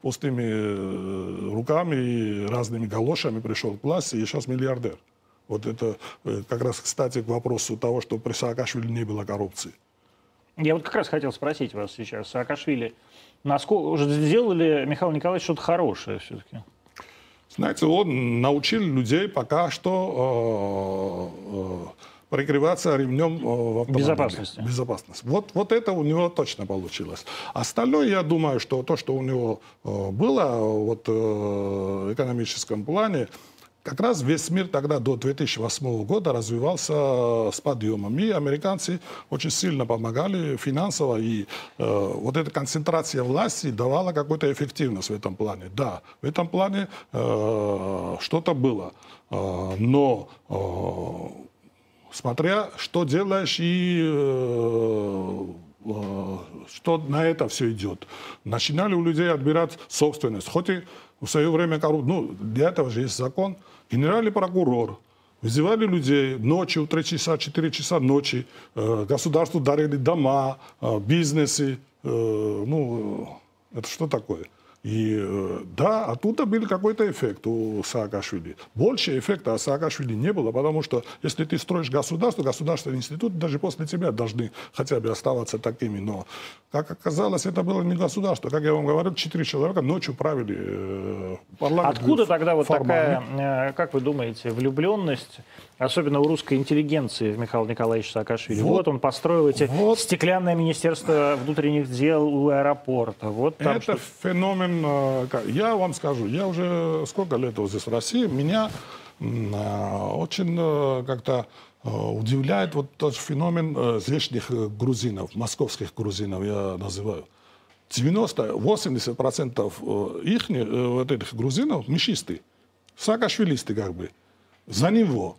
пустыми э, руками и разными галошами пришел к власти, и сейчас миллиардер. Вот это э, как раз, кстати, к вопросу того, что при Саакашвили не было коррупции.
Я вот как раз хотел спросить вас сейчас, Саакашвили, насколько уже сделали Михаил Николаевич что-то хорошее все-таки?
Знаете, он научил людей пока что э, э, прикрываться ремнем э, в
автомобиле. Безопасности.
Безопасность. Вот, вот это у него точно получилось. Остальное, я думаю, что то, что у него было вот, в экономическом плане, как раз весь мир тогда до 2008 года развивался с подъемом. И американцы очень сильно помогали финансово. И э, вот эта концентрация власти давала какую-то эффективность в этом плане. Да, в этом плане э, что-то было. Э, но э, смотря, что делаешь и э, э что на это все идет. Начинали у людей отбирать собственность. Хоть и в свое время, ну, для этого же есть закон – генеральный прокурор, вызывали людей ночью, 3 часа, 4 часа ночи, э, государству дарили дома, э, бизнесы. Э, ну, это что такое? И э, да, оттуда был какой-то эффект у Саакашвили. Больше эффекта от Саакашвили не было, потому что если ты строишь государство, государственные институты даже после тебя должны хотя бы оставаться такими. Но, как оказалось, это было не государство. Как я вам говорил, четыре человека ночью правили э,
парламент. Откуда тогда вот формально. такая, э, как вы думаете, влюбленность, особенно у русской интеллигенции в Михаила Николаевича Саакашвили? Вот, вот он построил эти вот. стеклянное министерство внутренних дел у аэропорта. Вот
там это что... феномен Э, я вам скажу, я уже сколько лет вот здесь в России, меня э, очень э, как-то удивляет вот тот феномен здешних грузинов, московских грузинов я называю. 90-80% их, вот этих грузинов, мишисты, саакашвилисты как бы. За него.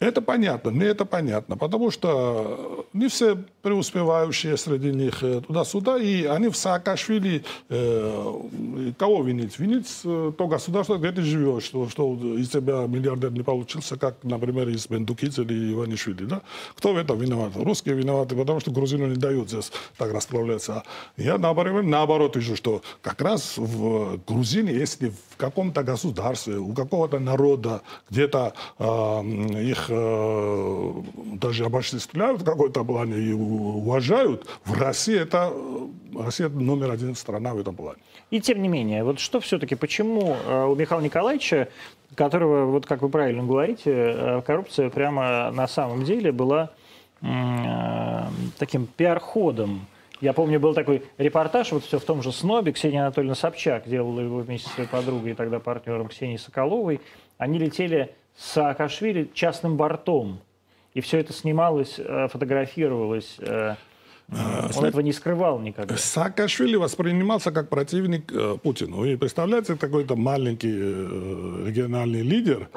Это понятно, мне это понятно, потому что не все преуспевающие среди них э, туда-сюда, и они в Саакашвили э, кого винить? Винить э, то государство, где ты живешь, что, что из тебя миллиардер не получился, как, например, из Бендукидзе или Иванишвили. Да? Кто в этом виноват? Русские виноваты, потому что грузину не дают здесь так расправляться. Я наоборот, наоборот вижу, что как раз в Грузии, если в каком-то государстве, у какого-то народа где-то э, их э, даже обобществляют в какой-то плане и уважают, в России это, Россия номер один страна в этом плане.
И тем не менее, вот что все-таки, почему э, у Михаила Николаевича, которого, вот как вы правильно говорите, э, коррупция прямо на самом деле была э, таким пиар-ходом я помню, был такой репортаж, вот все в том же СНОБе, Ксения Анатольевна Собчак делала его вместе с своей подругой и тогда партнером Ксенией Соколовой. Они летели с Саакашвили частным бортом. И все это снималось, э, фотографировалось. Э, а, он этого не скрывал никогда.
Саакашвили воспринимался как противник э, Путину. И представляете, какой-то маленький региональный лидер,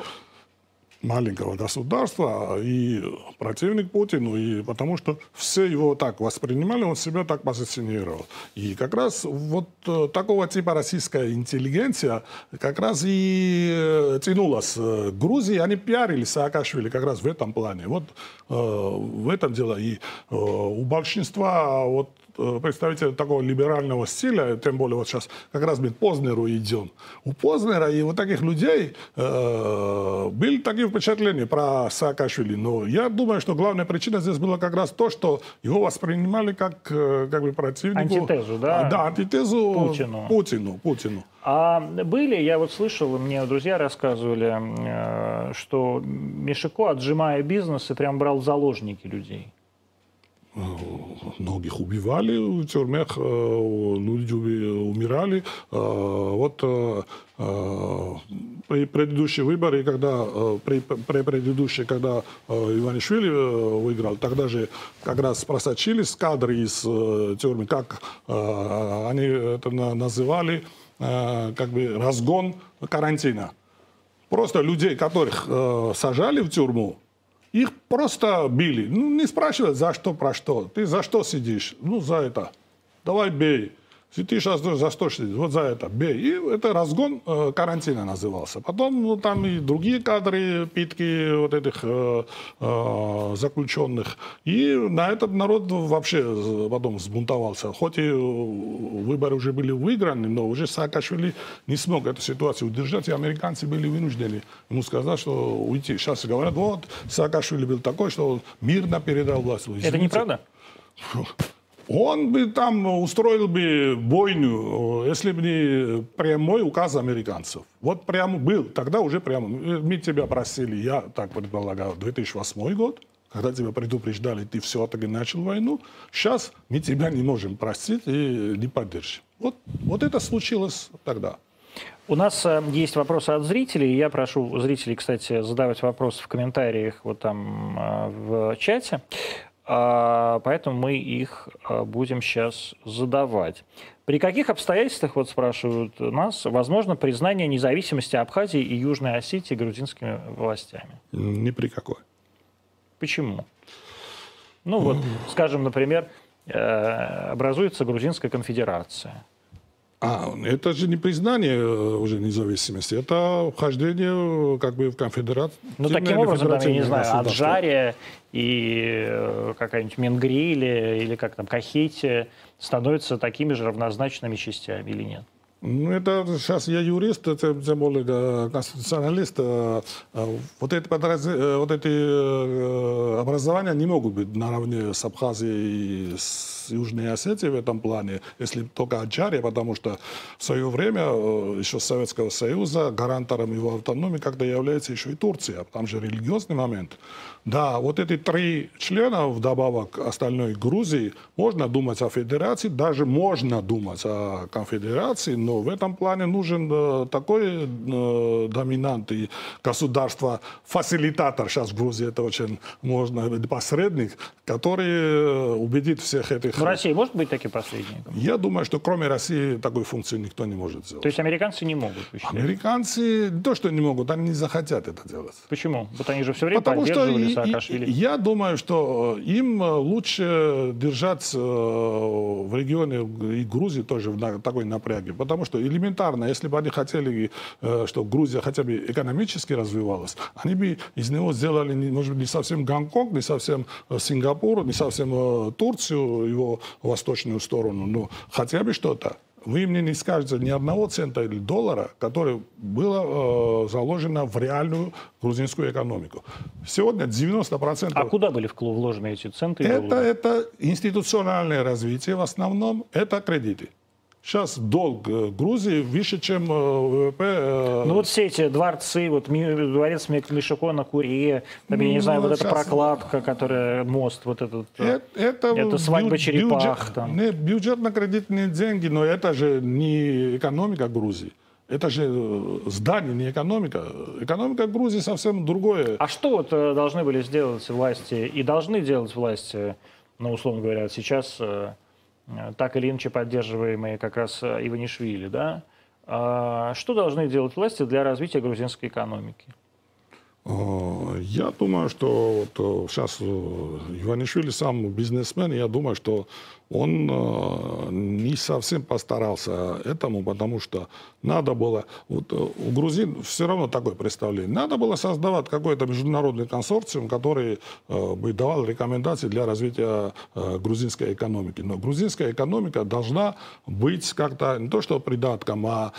маленького государства и противник Путину, и потому что все его так воспринимали, он себя так позиционировал. И как раз вот э, такого типа российская интеллигенция как раз и э, тянулась к Грузии, они пиарили Саакашвили как раз в этом плане. Вот э, в этом дело. И э, у большинства вот Э, представитель такого либерального стиля, тем более вот сейчас как раз мы Познеру идем. У Познера и вот таких людей э, были такие впечатления про Саакашвили. Но я думаю, что главная причина здесь была как раз то, что его воспринимали как, э, как бы противнику...
Антитезу, да?
А, да, антитезу Путину. Путину, Путину.
А были, я вот слышал, мне друзья рассказывали, э, что Мишико, отжимая бизнес, и прям брал заложники людей
многих убивали в тюрьмах, люди умирали. Вот при предыдущие выборы, когда при, при предыдущие, когда Иванишвили выиграл, тогда же как раз просочились кадры из тюрьмы, как они это называли, как бы разгон карантина. Просто людей, которых сажали в тюрьму, их просто били. Ну, не спрашивают, за что, про что. Ты за что сидишь? Ну, за это. Давай бей. Ты сейчас за что сидишь? Вот за это. Бей. И это разгон э, карантина назывался. Потом ну, там и другие кадры, питки вот этих э, э, заключенных. И на этот народ вообще потом сбунтовался. Хоть и выборы уже были выиграны, но уже Саакашвили не смог эту ситуацию удержать, и американцы были вынуждены ему сказать, что уйти. Сейчас говорят, вот, Саакашвили был такой, что он мирно передал власть.
Извините. Это неправда?
Он бы там устроил бы бойню, если бы не прямой указ американцев. Вот прямо был, тогда уже прямо. Мы тебя просили, я так предполагаю, 2008 год, когда тебя предупреждали, ты все-таки начал войну. Сейчас мы тебя не можем простить и не поддержим. Вот, вот это случилось тогда.
У нас э, есть вопросы от зрителей. Я прошу зрителей, кстати, задавать вопросы в комментариях вот там э, в чате. А, поэтому мы их а, будем сейчас задавать. При каких обстоятельствах, вот спрашивают нас, возможно признание независимости Абхазии и Южной Осетии грузинскими властями?
Ни при какой.
Почему? Ну вот, скажем, например, э, образуется Грузинская конфедерация.
А, это же не признание э, уже независимости, это вхождение как бы в конфедерацию.
Ну, таким образом, там, я не знаю, Аджария и э, какая-нибудь Менгрили или как там, Кахетия становятся такими же равнозначными частями или нет?
Ну, это сейчас я юрист, тем, тем более э, конституционалист. Э, э, вот эти, вот эти образования не могут быть наравне с Абхазией и с Южной Осетии в этом плане, если только Аджария, потому что в свое время еще Советского Союза гарантором его автономии когда является еще и Турция. Там же религиозный момент. Да, вот эти три члена, вдобавок остальной Грузии, можно думать о федерации, даже можно думать о конфедерации, но в этом плане нужен э, такой э, доминант и государство-фасилитатор, сейчас в Грузии это очень можно, посредник, который э, убедит всех этих...
Но Россия может быть таким посредником?
Я думаю, что кроме России такой функции никто не может сделать.
То есть американцы не могут?
Американцы то, что не могут, они не захотят это делать.
Почему? Вот они же все время Потому поддерживали Саакашвили.
Я думаю, что им лучше держать в регионе и Грузии тоже в такой напряге. Потому что элементарно, если бы они хотели, э, чтобы Грузия хотя бы экономически развивалась, они бы из него сделали, может быть, не совсем Гонконг, не совсем э, Сингапур, не совсем э, Турцию, его восточную сторону, но хотя бы что-то вы мне не скажете ни одного цента или доллара, которое было э, заложено в реальную грузинскую экономику. Сегодня 90%...
А куда были вложены эти центы?
Это, это институциональное развитие в основном, это кредиты. Сейчас долг э, Грузии выше, чем э, ВВП.
Э, ну вот все эти дворцы, вот дворец Мишуко на Куре, там, я не знаю, вот эта прокладка, которая, мост, вот этот, это, это, это свадьба бю- черепах. Бюджет,
там. Не, бюджетно-кредитные деньги, но это же не экономика Грузии. Это же здание, не экономика. Экономика Грузии совсем другое.
А что вот должны были сделать власти и должны делать власти, ну, условно говоря, сейчас так или иначе поддерживаемые как раз э, Иванишвили, да, а что должны делать власти для развития грузинской экономики?
Э, я думаю, что вот сейчас Иванишвили сам бизнесмен, я думаю, что он э, не совсем постарался этому, потому что надо было, вот э, у грузин все равно такое представление, надо было создавать какой-то международный консорциум, который э, бы давал рекомендации для развития грузинской экономики. Но грузинская экономика должна быть как-то не то что придатком, а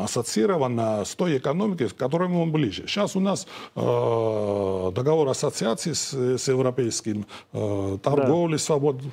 ассоциирована с той экономикой, с которой мы ближе. Сейчас у нас договор ассоциации с, с европейским, торговли, да. свободы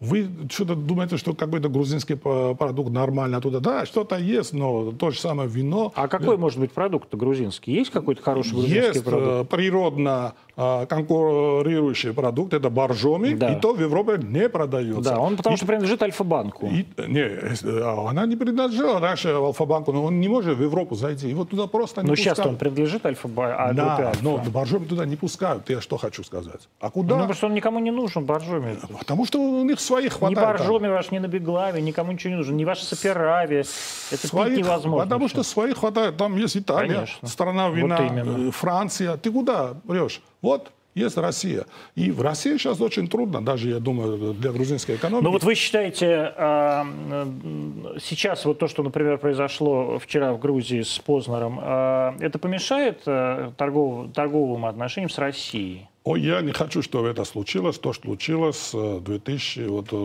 вы что-то думаете, что какой-то грузинский продукт нормально оттуда? Да, что-то есть, но то же самое вино.
А какой может быть продукт грузинский? Есть какой-то хороший грузинский
есть
продукт?
Есть э, природно конкурирующий продукт, это боржоми, да. и то в Европе не продается.
Да, он потому и, что принадлежит Альфа-банку. И,
не, э, она не принадлежала раньше Альфа-банку, но он не может в Европу зайти. Его туда просто не
Но сейчас он принадлежит Альфа-банку. А,
да, но боржоми туда не пускают, я что хочу сказать. А куда? Ну,
потому что он никому не нужен, боржоми.
Потому что у них своих хватает.
Ни боржоми ваш, ни на Беглаве, никому ничего не нужен, ни ваш Саперави. Это своих, пить невозможно.
Потому что своих хватает. Там есть Италия, Конечно. страна вина, вот э, Франция. Ты куда врешь? Вот есть Россия. И в России сейчас очень трудно, даже, я думаю, для грузинской экономики.
Но вот вы считаете, а, сейчас вот то, что, например, произошло вчера в Грузии с Познером, а, это помешает э, торговым отношениям с Россией?
Ой, я не хочу, чтобы это случилось. То, что случилось в 2000... Вот, э,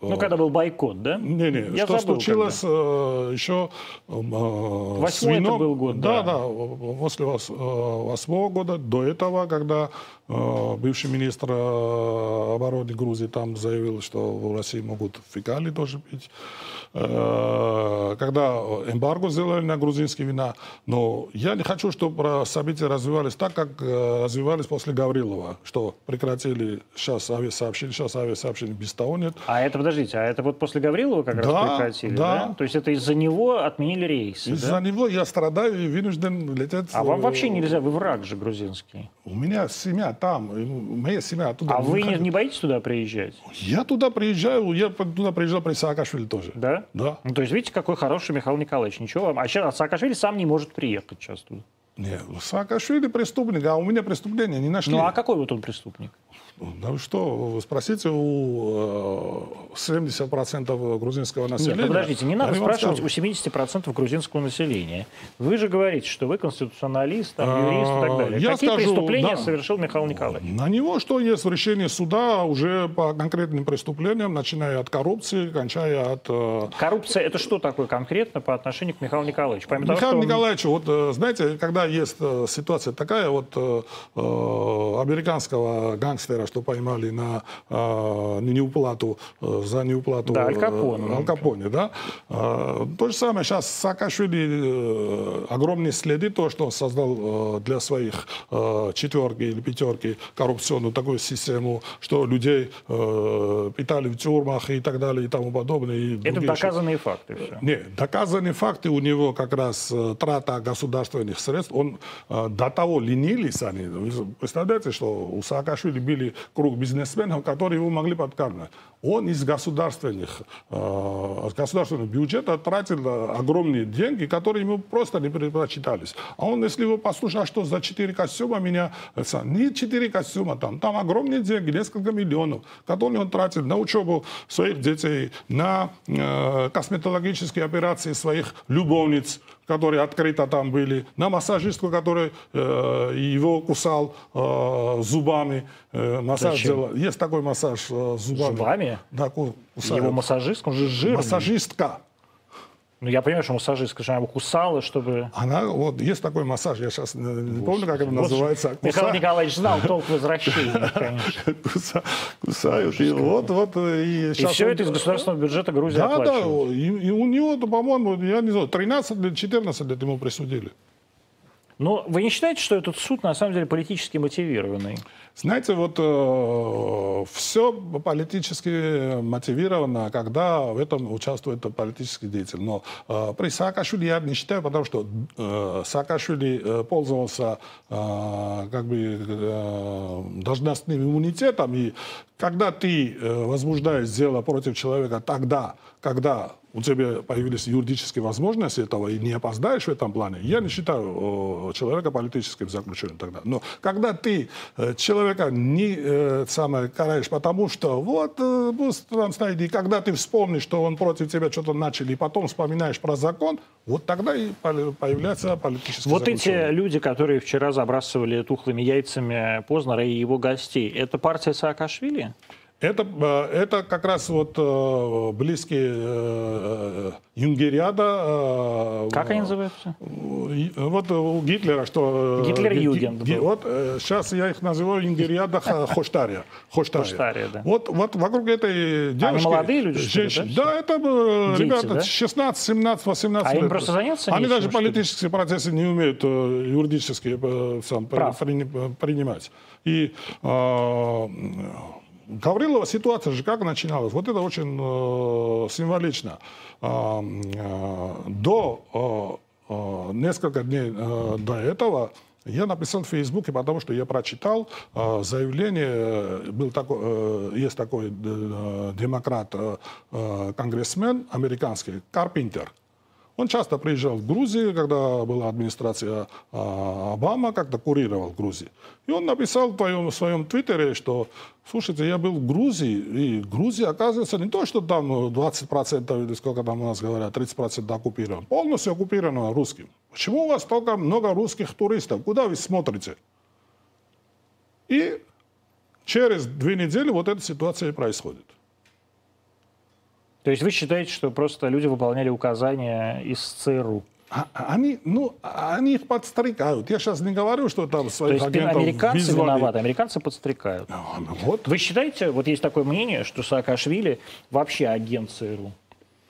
ну, когда был бойкот, да?
Не, не. Я что забыл, случилось когда. Э, еще
э, Восьмой это был год,
да. Да, да. После восьмого года, до этого, когда бывший министр обороны Грузии там заявил, что в России могут фекалии тоже пить. Когда эмбарго сделали на грузинские вина. Но я не хочу, чтобы события развивались так, как развивались после Гаврилова, что прекратили сейчас авиасообщение, сейчас авиасообщение без того нет.
А это, подождите, а это вот после Гаврилова как да, раз прекратили, да? да? То есть это из-за него отменили рейсы,
Из-за
да?
него я страдаю и вынужден лететь...
А вам вообще нельзя, вы враг же грузинский.
У меня семья там, моя семья оттуда.
А вы не, не боитесь туда приезжать?
Я туда приезжаю, я туда приезжал при Саакашвили тоже.
Да?
Да.
Ну, то есть видите, какой хороший Михаил Николаевич, ничего вам. А сейчас Саакашвили сам не может приехать сейчас туда.
Нет, Саакашвили преступник, а у меня преступления не нашли.
Ну а какой вот он преступник?
Ну что, спросите у э, 70% грузинского населения.
Нет, ну подождите, не надо
Они
спрашивать у
скажут.
70% грузинского населения. Вы же говорите, что вы конституционалист, там, юрист и так далее.
А, Я
Какие
скажу,
преступления
да.
совершил Михаил Николаевич?
На него что есть в решении суда уже по конкретным преступлениям, начиная от коррупции, кончая от... э,
Коррупция это что такое конкретно по отношению к Михаилу Николаевичу? Помимо того,
Михаил
он-
Николаевич, вот э, знаете, когда есть э, ситуация такая, вот э, э, американского гангстера, что поймали на э, неуплату, э, за неуплату...
Да, Аль Капоне,
э, Аль Капоне, да. Э, То же самое сейчас Саакашвили э, огромные следы, то, что он создал э, для своих э, четверки или пятерки коррупционную такую систему, что людей э, питали в тюрьмах и так далее и тому подобное. и
Это доказанные факты. Все.
нет, доказанные факты у него как раз э, трата государственных средств. Он э, до того ленились они. Вы представляете, что у Саакашвили были круг бизнесменов, которые его могли подкармливать. Он из государственных, э, государственного бюджета тратил э, огромные деньги, которые ему просто не предпочитались. А он, если его послушал, а что за четыре костюма меня... э, Не четыре костюма там, там огромные деньги, несколько миллионов, которые он тратил на учебу своих детей, на э, косметологические операции своих любовниц, которые открыто там были, на массажистку, который э, его кусал э, зубами. Э, массаж
Зачем?
делал. Есть такой массаж э, зубами.
Зубами?
Да, ку- кусают.
Его массажистка, он же жирный.
Массажистка.
Ну, я понимаю, что массажистка, что она его кусала, чтобы...
Она, вот, есть такой массаж, я сейчас не, не помню, как это
Вот
называется.
Михаил
Куса-
Николаевич знал толк возвращения, конечно.
куса- кусают. И вот, вот, э, и,
И
щас
все
он-
это из государственного бюджета Грузии
Да, да, и, и у него, по-моему, я не знаю, 13 или 14 лет ему присудили.
Но вы не считаете, что этот суд на самом деле политически мотивированный?
Знаете, вот все политически мотивировано, когда в этом участвует политический деятель. Но э, при Саакашвили я не считаю, потому что э, Саакашвили э, пользовался э, как бы э, должностным иммунитетом. И когда ты э, возбуждаешь дело против человека тогда, когда у тебя появились юридические возможности этого, и не опоздаешь в этом плане, я не считаю э, человека политическим заключенным тогда. Но когда ты э, человека не э, самое караешь, потому что вот пусть там стоит, и когда ты вспомнишь, что он против тебя что-то начал, и потом вспоминаешь про закон, вот тогда и по- появляется политический
Вот эти люди, которые вчера забрасывали тухлыми яйцами Познера и его гостей, это партия Саакашвили?
Это, э, это как раз вот э, близкие э, юнгериада.
Как они называются?
Вот у Гитлера, что...
Гитлер-Югенд
ги-. Вот сейчас я их называю Ингериада Ха- Хоштария. Хоштария.
Хоштария, да.
Вот, вот вокруг этой девушки...
молодые люди,
женщины,
да,
да, это
Дети,
ребята
да?
16, 17, 18
А
лет.
им просто заняться
Они
нечем,
даже политические процессы не умеют юридически сам,
Прав.
при- принимать. И э, Гаврилова ситуация же как начиналась? Вот это очень э, символично. А, э, до э, э, несколько дней э, до этого я написал в Фейсбуке, потому что я прочитал э, заявление, э, был такой, э, есть такой э, демократ, э, э, конгрессмен американский, Карпинтер. Он часто приезжал в Грузию, когда была администрация а, Обама, как-то курировал Грузию. И он написал в, своем твиттере, что, слушайте, я был в Грузии, и Грузия, оказывается, не то, что там ну, 20% или сколько там у нас говорят, 30% оккупирован, полностью оккупировано русским. Почему у вас столько много русских туристов? Куда вы смотрите? И через две недели вот эта ситуация и происходит.
То есть вы считаете, что просто люди выполняли указания из ЦРУ?
А- а Они, ну, они их подстрекают. Я сейчас не говорю, что там
То
своих
есть
агентов
американцы
вызвали.
виноваты, американцы подстрекают.
А, ну Вот.
Вы считаете, вот есть такое мнение, что Саакашвили вообще агент ЦРУ?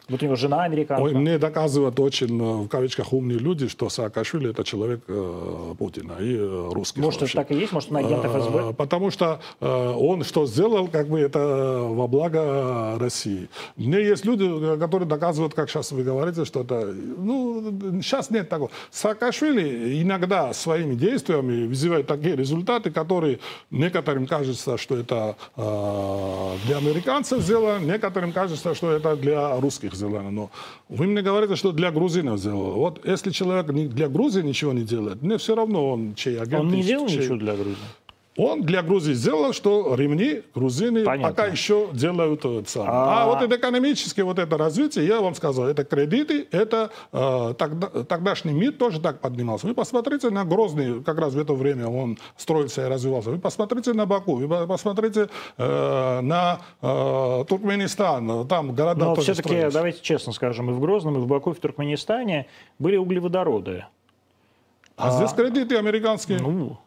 Вот у него жена американка.
Ой, мне доказывают очень, э, в кавычках, умные люди, что Саакашвили это человек э, Путина и э, русских
Может, это
вообще.
так и есть? Может, он агент ФСБ?
Э, Потому что э, он что сделал, как бы это во благо России. Мне есть люди, которые доказывают, как сейчас вы говорите, что это... Ну, сейчас нет такого. Саакашвили иногда своими действиями вызывает такие результаты, которые некоторым кажется, что это э, для американцев сделано, некоторым кажется, что это для русских сделано. Но вы мне говорите, что для грузинов сделал. Вот если человек для Грузии ничего не делает, мне все равно он чей агент.
Он не делал
чей...
ничего для Грузии?
Он для Грузии сделал, что ремни грузины Понятно. пока еще делают сами. А... а вот это экономическое вот это развитие, я вам сказал, это кредиты, это э, тогда, тогдашний мир тоже так поднимался. Вы посмотрите на Грозный, как раз в это время он строился и развивался. Вы посмотрите на Баку, вы посмотрите э, на э, Туркменистан, там города
Но все-таки, давайте честно скажем, и в Грозном, и в Баку, и в Туркменистане были углеводороды.
А, а здесь кредиты американские.
Ну,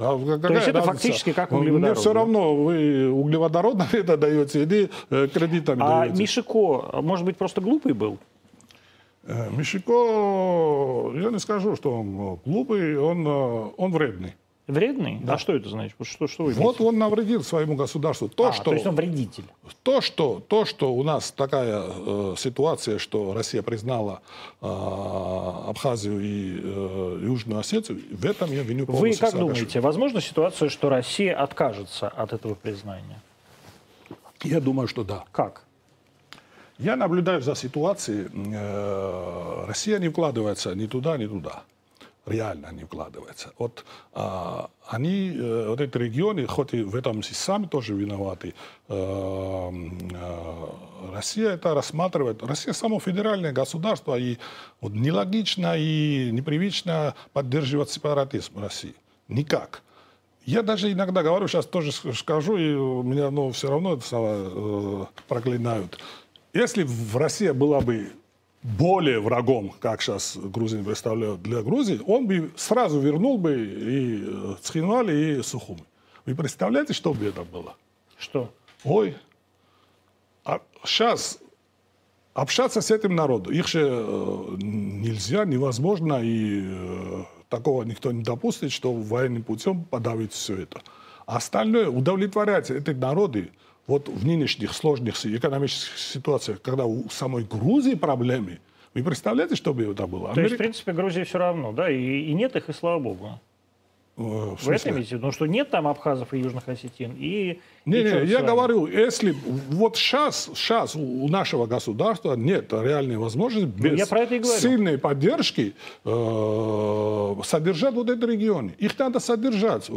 а То есть это разница? фактически как углеводород?
Мне все равно, вы углеводородом это даете или э, кредитами
а
даете.
А Мишико, может быть, просто глупый был?
Э, Мишико, я не скажу, что он глупый, он, э, он вредный.
Вредный? Да. А что это значит? Что, что
вы вот он навредил своему государству. То,
а,
что,
то есть он вредитель.
То, что, то, что у нас такая э, ситуация, что Россия признала э, Абхазию и э, Южную Осетию, в этом я виню
Вы как думаете, возможна ситуация, что Россия откажется от этого признания?
Я думаю, что да.
Как?
Я наблюдаю за ситуацией. Э, Россия не вкладывается ни туда, ни туда реально не вкладывается. Вот а, они, э, вот эти регионы, хоть и в этом сами тоже виноваты, э, э, Россия это рассматривает. Россия само федеральное государство, и вот нелогично и непривычно поддерживать сепаратизм России. Никак. Я даже иногда говорю, сейчас тоже скажу, и меня ну, все равно это самое, э, проклинают. Если в России была бы более врагом, как сейчас грузин представляют для Грузии, он бы сразу вернул бы и э, Цхинвали, и Сухуми. Вы представляете, что бы это было?
Что?
Ой, а сейчас общаться с этим народом, их же э, нельзя, невозможно, и э, такого никто не допустит, что военным путем подавить все это. А остальное удовлетворять эти народы, вот в нынешних сложных экономических ситуациях, когда у самой Грузии проблемы, вы представляете, что бы это было?
То есть, в принципе, Грузии все равно, да? И, и нет их, и слава богу.
Э, в,
в этом видите, потому что нет там абхазов и южных осетин. И,
не, и не, я говорю, если вот сейчас, сейчас у нашего государства нет реальной возможности ну, без
я про это и
сильной поддержки э, содержать вот эти регионы. Их надо содержать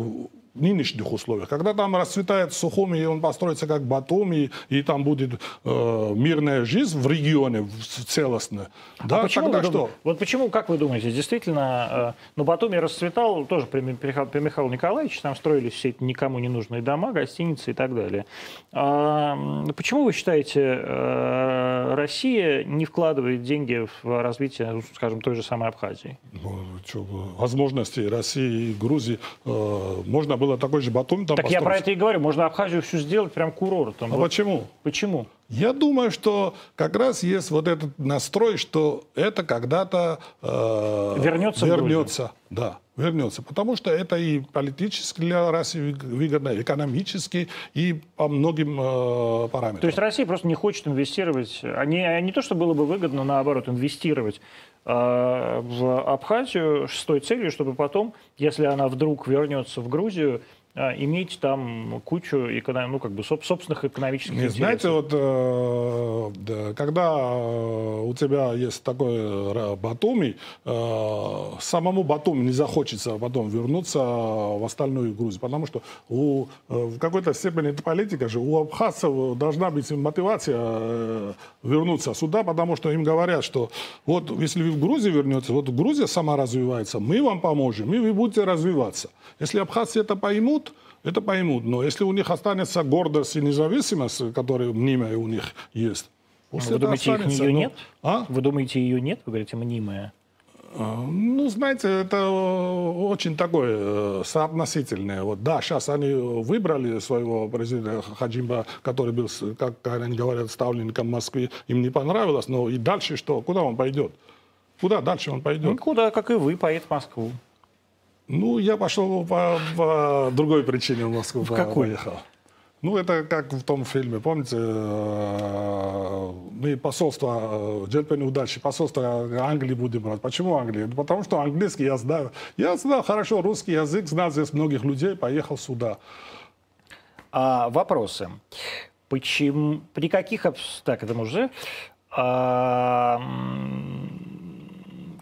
нынешних условиях. Когда там расцветает Сухуми, и он построится как Батуми, и, и там будет э, мирная жизнь в регионе целостно,
а да, почему тогда что? Вот почему, как вы думаете, действительно, э, ну, Батуми расцветал тоже при, при, при Михаилу Николаевичу, там строились все эти никому не нужные дома, гостиницы и так далее. А, почему вы считаете, э, Россия не вкладывает деньги в развитие, ну, скажем, той же самой Абхазии?
Ну, что, возможности России и Грузии э, можно было такой же Батуми там
Так я про это и говорю. Можно Абхазию всю сделать прям курортом.
А вот. почему?
Почему?
Я думаю, что как раз есть вот этот настрой, что это когда-то э,
вернется.
Вернется, да, вернется. Потому что это и политически для России выгодно, экономически и по многим э, параметрам.
То есть Россия просто не хочет инвестировать, а не, то, что было бы выгодно, наоборот, инвестировать в Абхазию с той целью, чтобы потом, если она вдруг вернется в Грузию, а, иметь там кучу ну, как бы, собственных экономических
Не,
интересов.
Знаете, вот э, когда э, у тебя есть такой э, Батуми, самому Батуми не захочется потом вернуться в остальную Грузию, потому что у, в какой-то степени это политика же, у абхазцев должна быть мотивация вернуться сюда, потому что им говорят, что вот если вы в Грузию вернетесь, вот Грузия сама развивается, мы вам поможем, и вы будете развиваться. Если абхазцы это поймут, это поймут. Но если у них останется гордость и независимость, которая мнимая у них есть,
Вы думаете, их ее ну, нет? А? Вы думаете, ее нет? Вы говорите, мнимая.
А, ну, знаете, это очень такое э, соотносительное. Вот, да, сейчас они выбрали своего президента Хаджимба, который был, как они говорят, ставленником Москвы. Им не понравилось, но и дальше что? Куда он пойдет? Куда дальше он пойдет? Ну,
куда, как и вы, поедет в Москву.
Ну, я пошел по, по другой причине в Москву в какой? поехал. Ну, это как в том фильме, помните, э, мы посольство, э, удачи, посольство Англии будем брать. Почему Англия? Ну, потому что английский я знаю. Я знаю хорошо русский язык, знаю здесь многих людей, поехал сюда.
А, вопросы. Почему, при каких, так, это уже, А,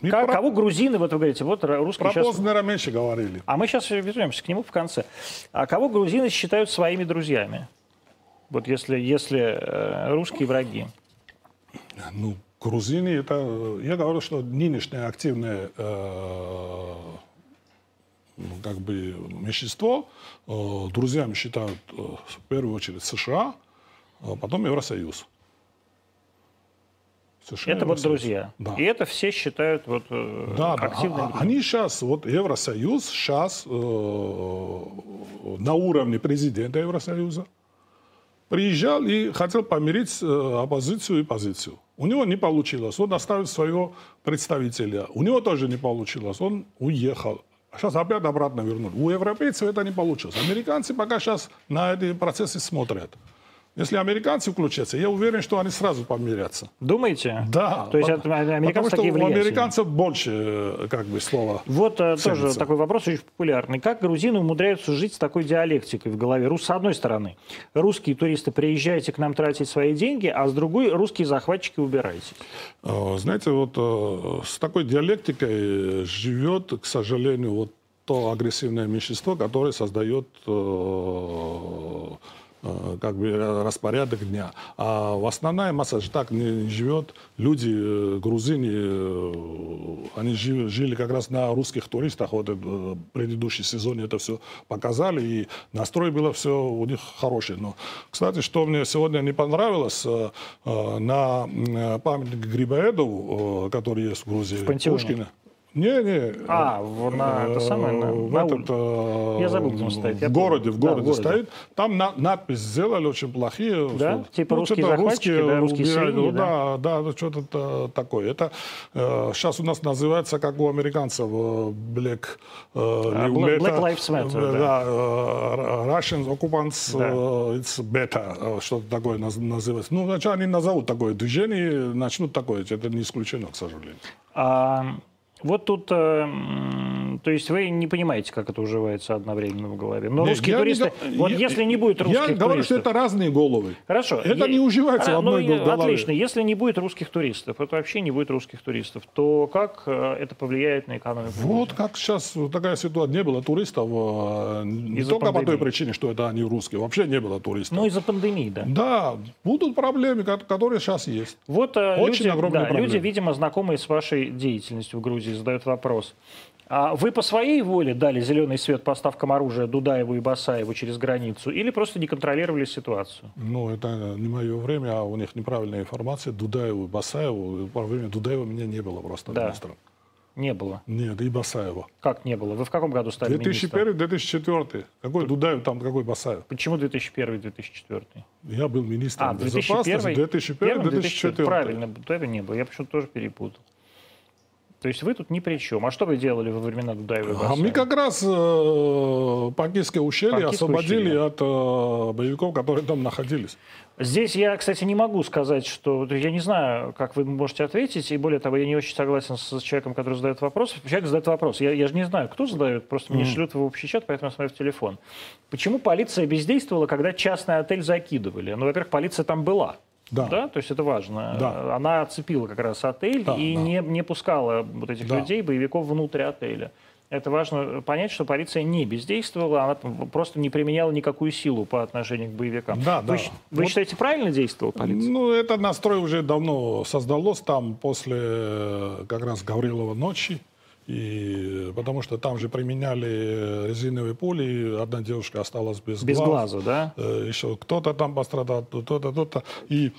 как, про... Кого грузины, вот вы говорите, вот русские
про
сейчас...
Про Познера меньше говорили.
А мы сейчас вернемся к нему в конце. А кого грузины считают своими друзьями? Вот если, если э, русские враги.
Ну, грузины, это, я говорю, что нынешнее активное э, ну, как бы меньшинство э, друзьями считают э, в первую очередь США, а потом Евросоюз.
США это вот друзья. Да. И это все считают вот
э, да, активными. Да. А, они сейчас, вот Евросоюз сейчас э, на уровне президента Евросоюза приезжал и хотел помирить э, оппозицию и позицию. У него не получилось. Он оставил своего представителя. У него тоже не получилось. Он уехал. Сейчас опять обратно вернули. У европейцев это не получилось. Американцы пока сейчас на эти процессы смотрят. Если американцы включатся, я уверен, что они сразу помирятся.
Думаете?
Да.
То есть американцы потому что такие
у американцев больше э, как бы слова
Вот э, ценится. тоже такой вопрос очень популярный. Как грузины умудряются жить с такой диалектикой в голове? Рус, с одной стороны, русские туристы, приезжайте к нам тратить свои деньги, а с другой, русские захватчики, убирайтесь.
Э, знаете, вот с такой диалектикой живет, к сожалению, вот то агрессивное меньшинство, которое создает как бы э, распорядок дня. А в основная масса же так не живет. Люди, э, грузины, они жили, жили как раз на русских туристах. Вот в предыдущий сезон это все показали. И настрой было все у них хороший. Но, кстати, что мне сегодня не понравилось, на памятник Грибоедову, который есть в Грузии, в Пушкина, не, не.
А, на это самое, на, в на этот,
э, Я забыл, где он стоит. в городе, в городе, да, в городе стоит. Там на, надпись сделали очень плохие.
Да? Что, типа ну, русские захватчики, русские, да, русские свиньи,
да? Да, да, что-то такое. Это э, сейчас у нас называется, как у американцев, э, Black,
э, а, Black, Black Lives Matter.
Э, да, э, Russian Occupants, да. it's better, что-то такое называется. Ну, значит, они назовут такое движение, начнут такое. Это не исключено, к сожалению.
А вот тут, э, то есть вы не понимаете, как это уживается одновременно в голове. Но Нет, русские туристы, не, вот я, если не будет русских
туристов... Я говорю, что это разные головы.
Хорошо.
Это я, не уживается а, в одной ну, голове.
Отлично. Если не будет русских туристов, это вообще не будет русских туристов, то как э, это повлияет на экономику?
Вот как сейчас такая ситуация. Не было туристов э, не только пандемии. по той причине, что это они русские. Вообще не было туристов.
Ну, из-за пандемии, да.
Да. Будут проблемы, которые сейчас есть.
Вот э, Очень люди, огромные да, проблемы. люди, видимо, знакомые с вашей деятельностью в Грузии, задают вопрос. А вы по своей воле дали зеленый свет поставкам оружия Дудаеву и Басаеву через границу или просто не контролировали ситуацию?
Ну, это не мое время, а у них неправильная информация. Дудаеву и Басаеву, во время Дудаева меня не было просто
да. министром. Не было?
Нет, и Басаева.
Как не было? Вы в каком году стали
2001-2004. Какой Дудаев там, какой Басаев?
Почему 2001-2004?
Я был министром а, безопасности 2001-2004.
Правильно, Дудаева не было. Я почему-то тоже перепутал. То есть вы тут ни при чем. А что вы делали во времена Дудаева
А мы как раз э, Панкистское ущелье Панкистское освободили ущелье. от э, боевиков, которые там находились.
Здесь я, кстати, не могу сказать, что... Я не знаю, как вы можете ответить, и более того, я не очень согласен с человеком, который задает вопрос. Человек задает вопрос. Я, я же не знаю, кто задает, просто mm. мне шлют в общий чат, поэтому я смотрю в телефон. Почему полиция бездействовала, когда частный отель закидывали? Ну, во-первых, полиция там была. Да. да, то есть это важно.
Да.
Она оцепила как раз отель да, и да. Не, не пускала вот этих да. людей, боевиков, внутрь отеля. Это важно понять, что полиция не бездействовала, она просто не применяла никакую силу по отношению к боевикам.
Да,
вы,
да.
Вы вот, считаете, правильно действовала полиция?
Ну, это настрой уже давно создалось там после э, как раз Гаврилова ночи. И, потому что там же применяли резиновые пули, одна девушка осталась без,
без
глаз.
глаза, да?
Э, Еще кто-то там пострадал, кто-то, кто-то. И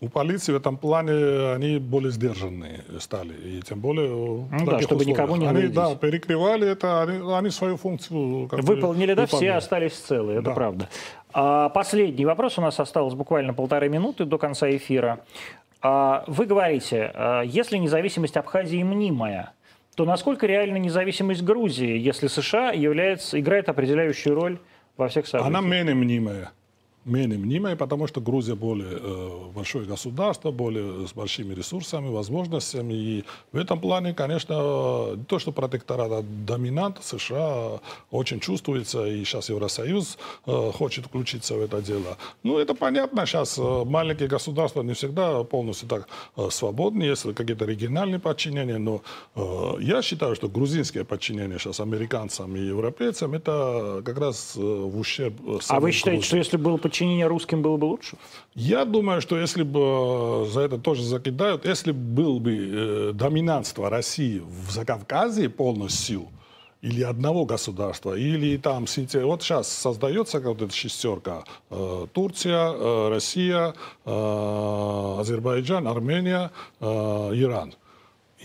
у полиции в этом плане они более сдержанные стали. И тем более
ну, да, чтобы условиях. никого не
Они, да, перекрывали это, они, они свою функцию
как Выполнили, да, все остались целые, это да. правда. А, последний вопрос, у нас осталось буквально полторы минуты до конца эфира. А, вы говорите, а, если независимость Абхазии мнимая, то насколько реальна независимость Грузии, если США является, играет определяющую роль во всех событиях?
Она менее мнимая. Менее мнимой, потому что Грузия более э, большое государство, более с большими ресурсами, возможностями. И в этом плане, конечно, то, что протекторат, а доминант США очень чувствуется, и сейчас Евросоюз э, хочет включиться в это дело. Ну, это понятно, сейчас э, маленькие государства не всегда полностью так э, свободны, если какие-то региональные подчинения, но э, я считаю, что грузинское подчинение сейчас американцам и европейцам, это как раз э, в ущерб э,
А вы считаете, Грузии. что если было подчинение русским, было бы лучше?
Я думаю, что если бы э, за это тоже закидают, если был бы э, доминантство России в Закавказье полностью сил, или одного государства, или там вот сейчас создается вот эта шестерка э, Турция, э, Россия, э, Азербайджан, Армения, э, Иран.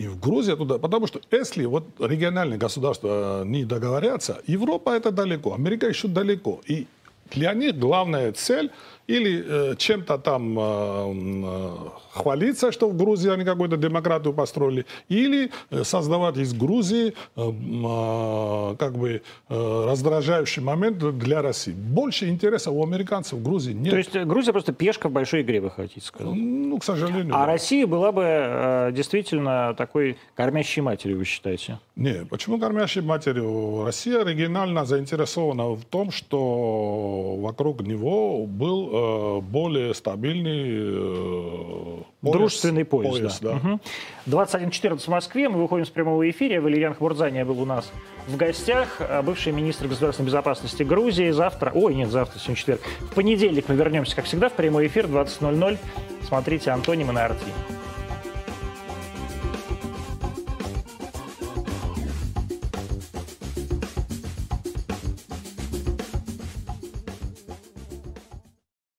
И в Грузии туда, потому что если вот региональные государства не договорятся, Европа это далеко, Америка еще далеко. И для них главная цель или э, чем-то там э, э, хвалиться, что в Грузии они какую-то демократию построили, или э, создавать из Грузии э, э, как бы э, раздражающий момент для России. Больше интереса у американцев в Грузии нет.
То есть Грузия просто пешка в большой игре, вы хотите сказать?
Ну, к сожалению.
А да. Россия была бы действительно такой кормящей матерью, вы считаете?
Нет, почему кормящей матерью? Россия регионально заинтересована в том, что вокруг него был более стабильный
пояс, дружественный пояс. пояс да. Да. Угу. 21.14 в Москве. Мы выходим с прямого эфира. Валерьян Хмурзания был у нас в гостях. А бывший министр государственной безопасности Грузии. Завтра, ой, нет, завтра, сегодня четверг. В понедельник мы вернемся, как всегда, в прямой эфир 20.00. Смотрите «Антонимы» на RT.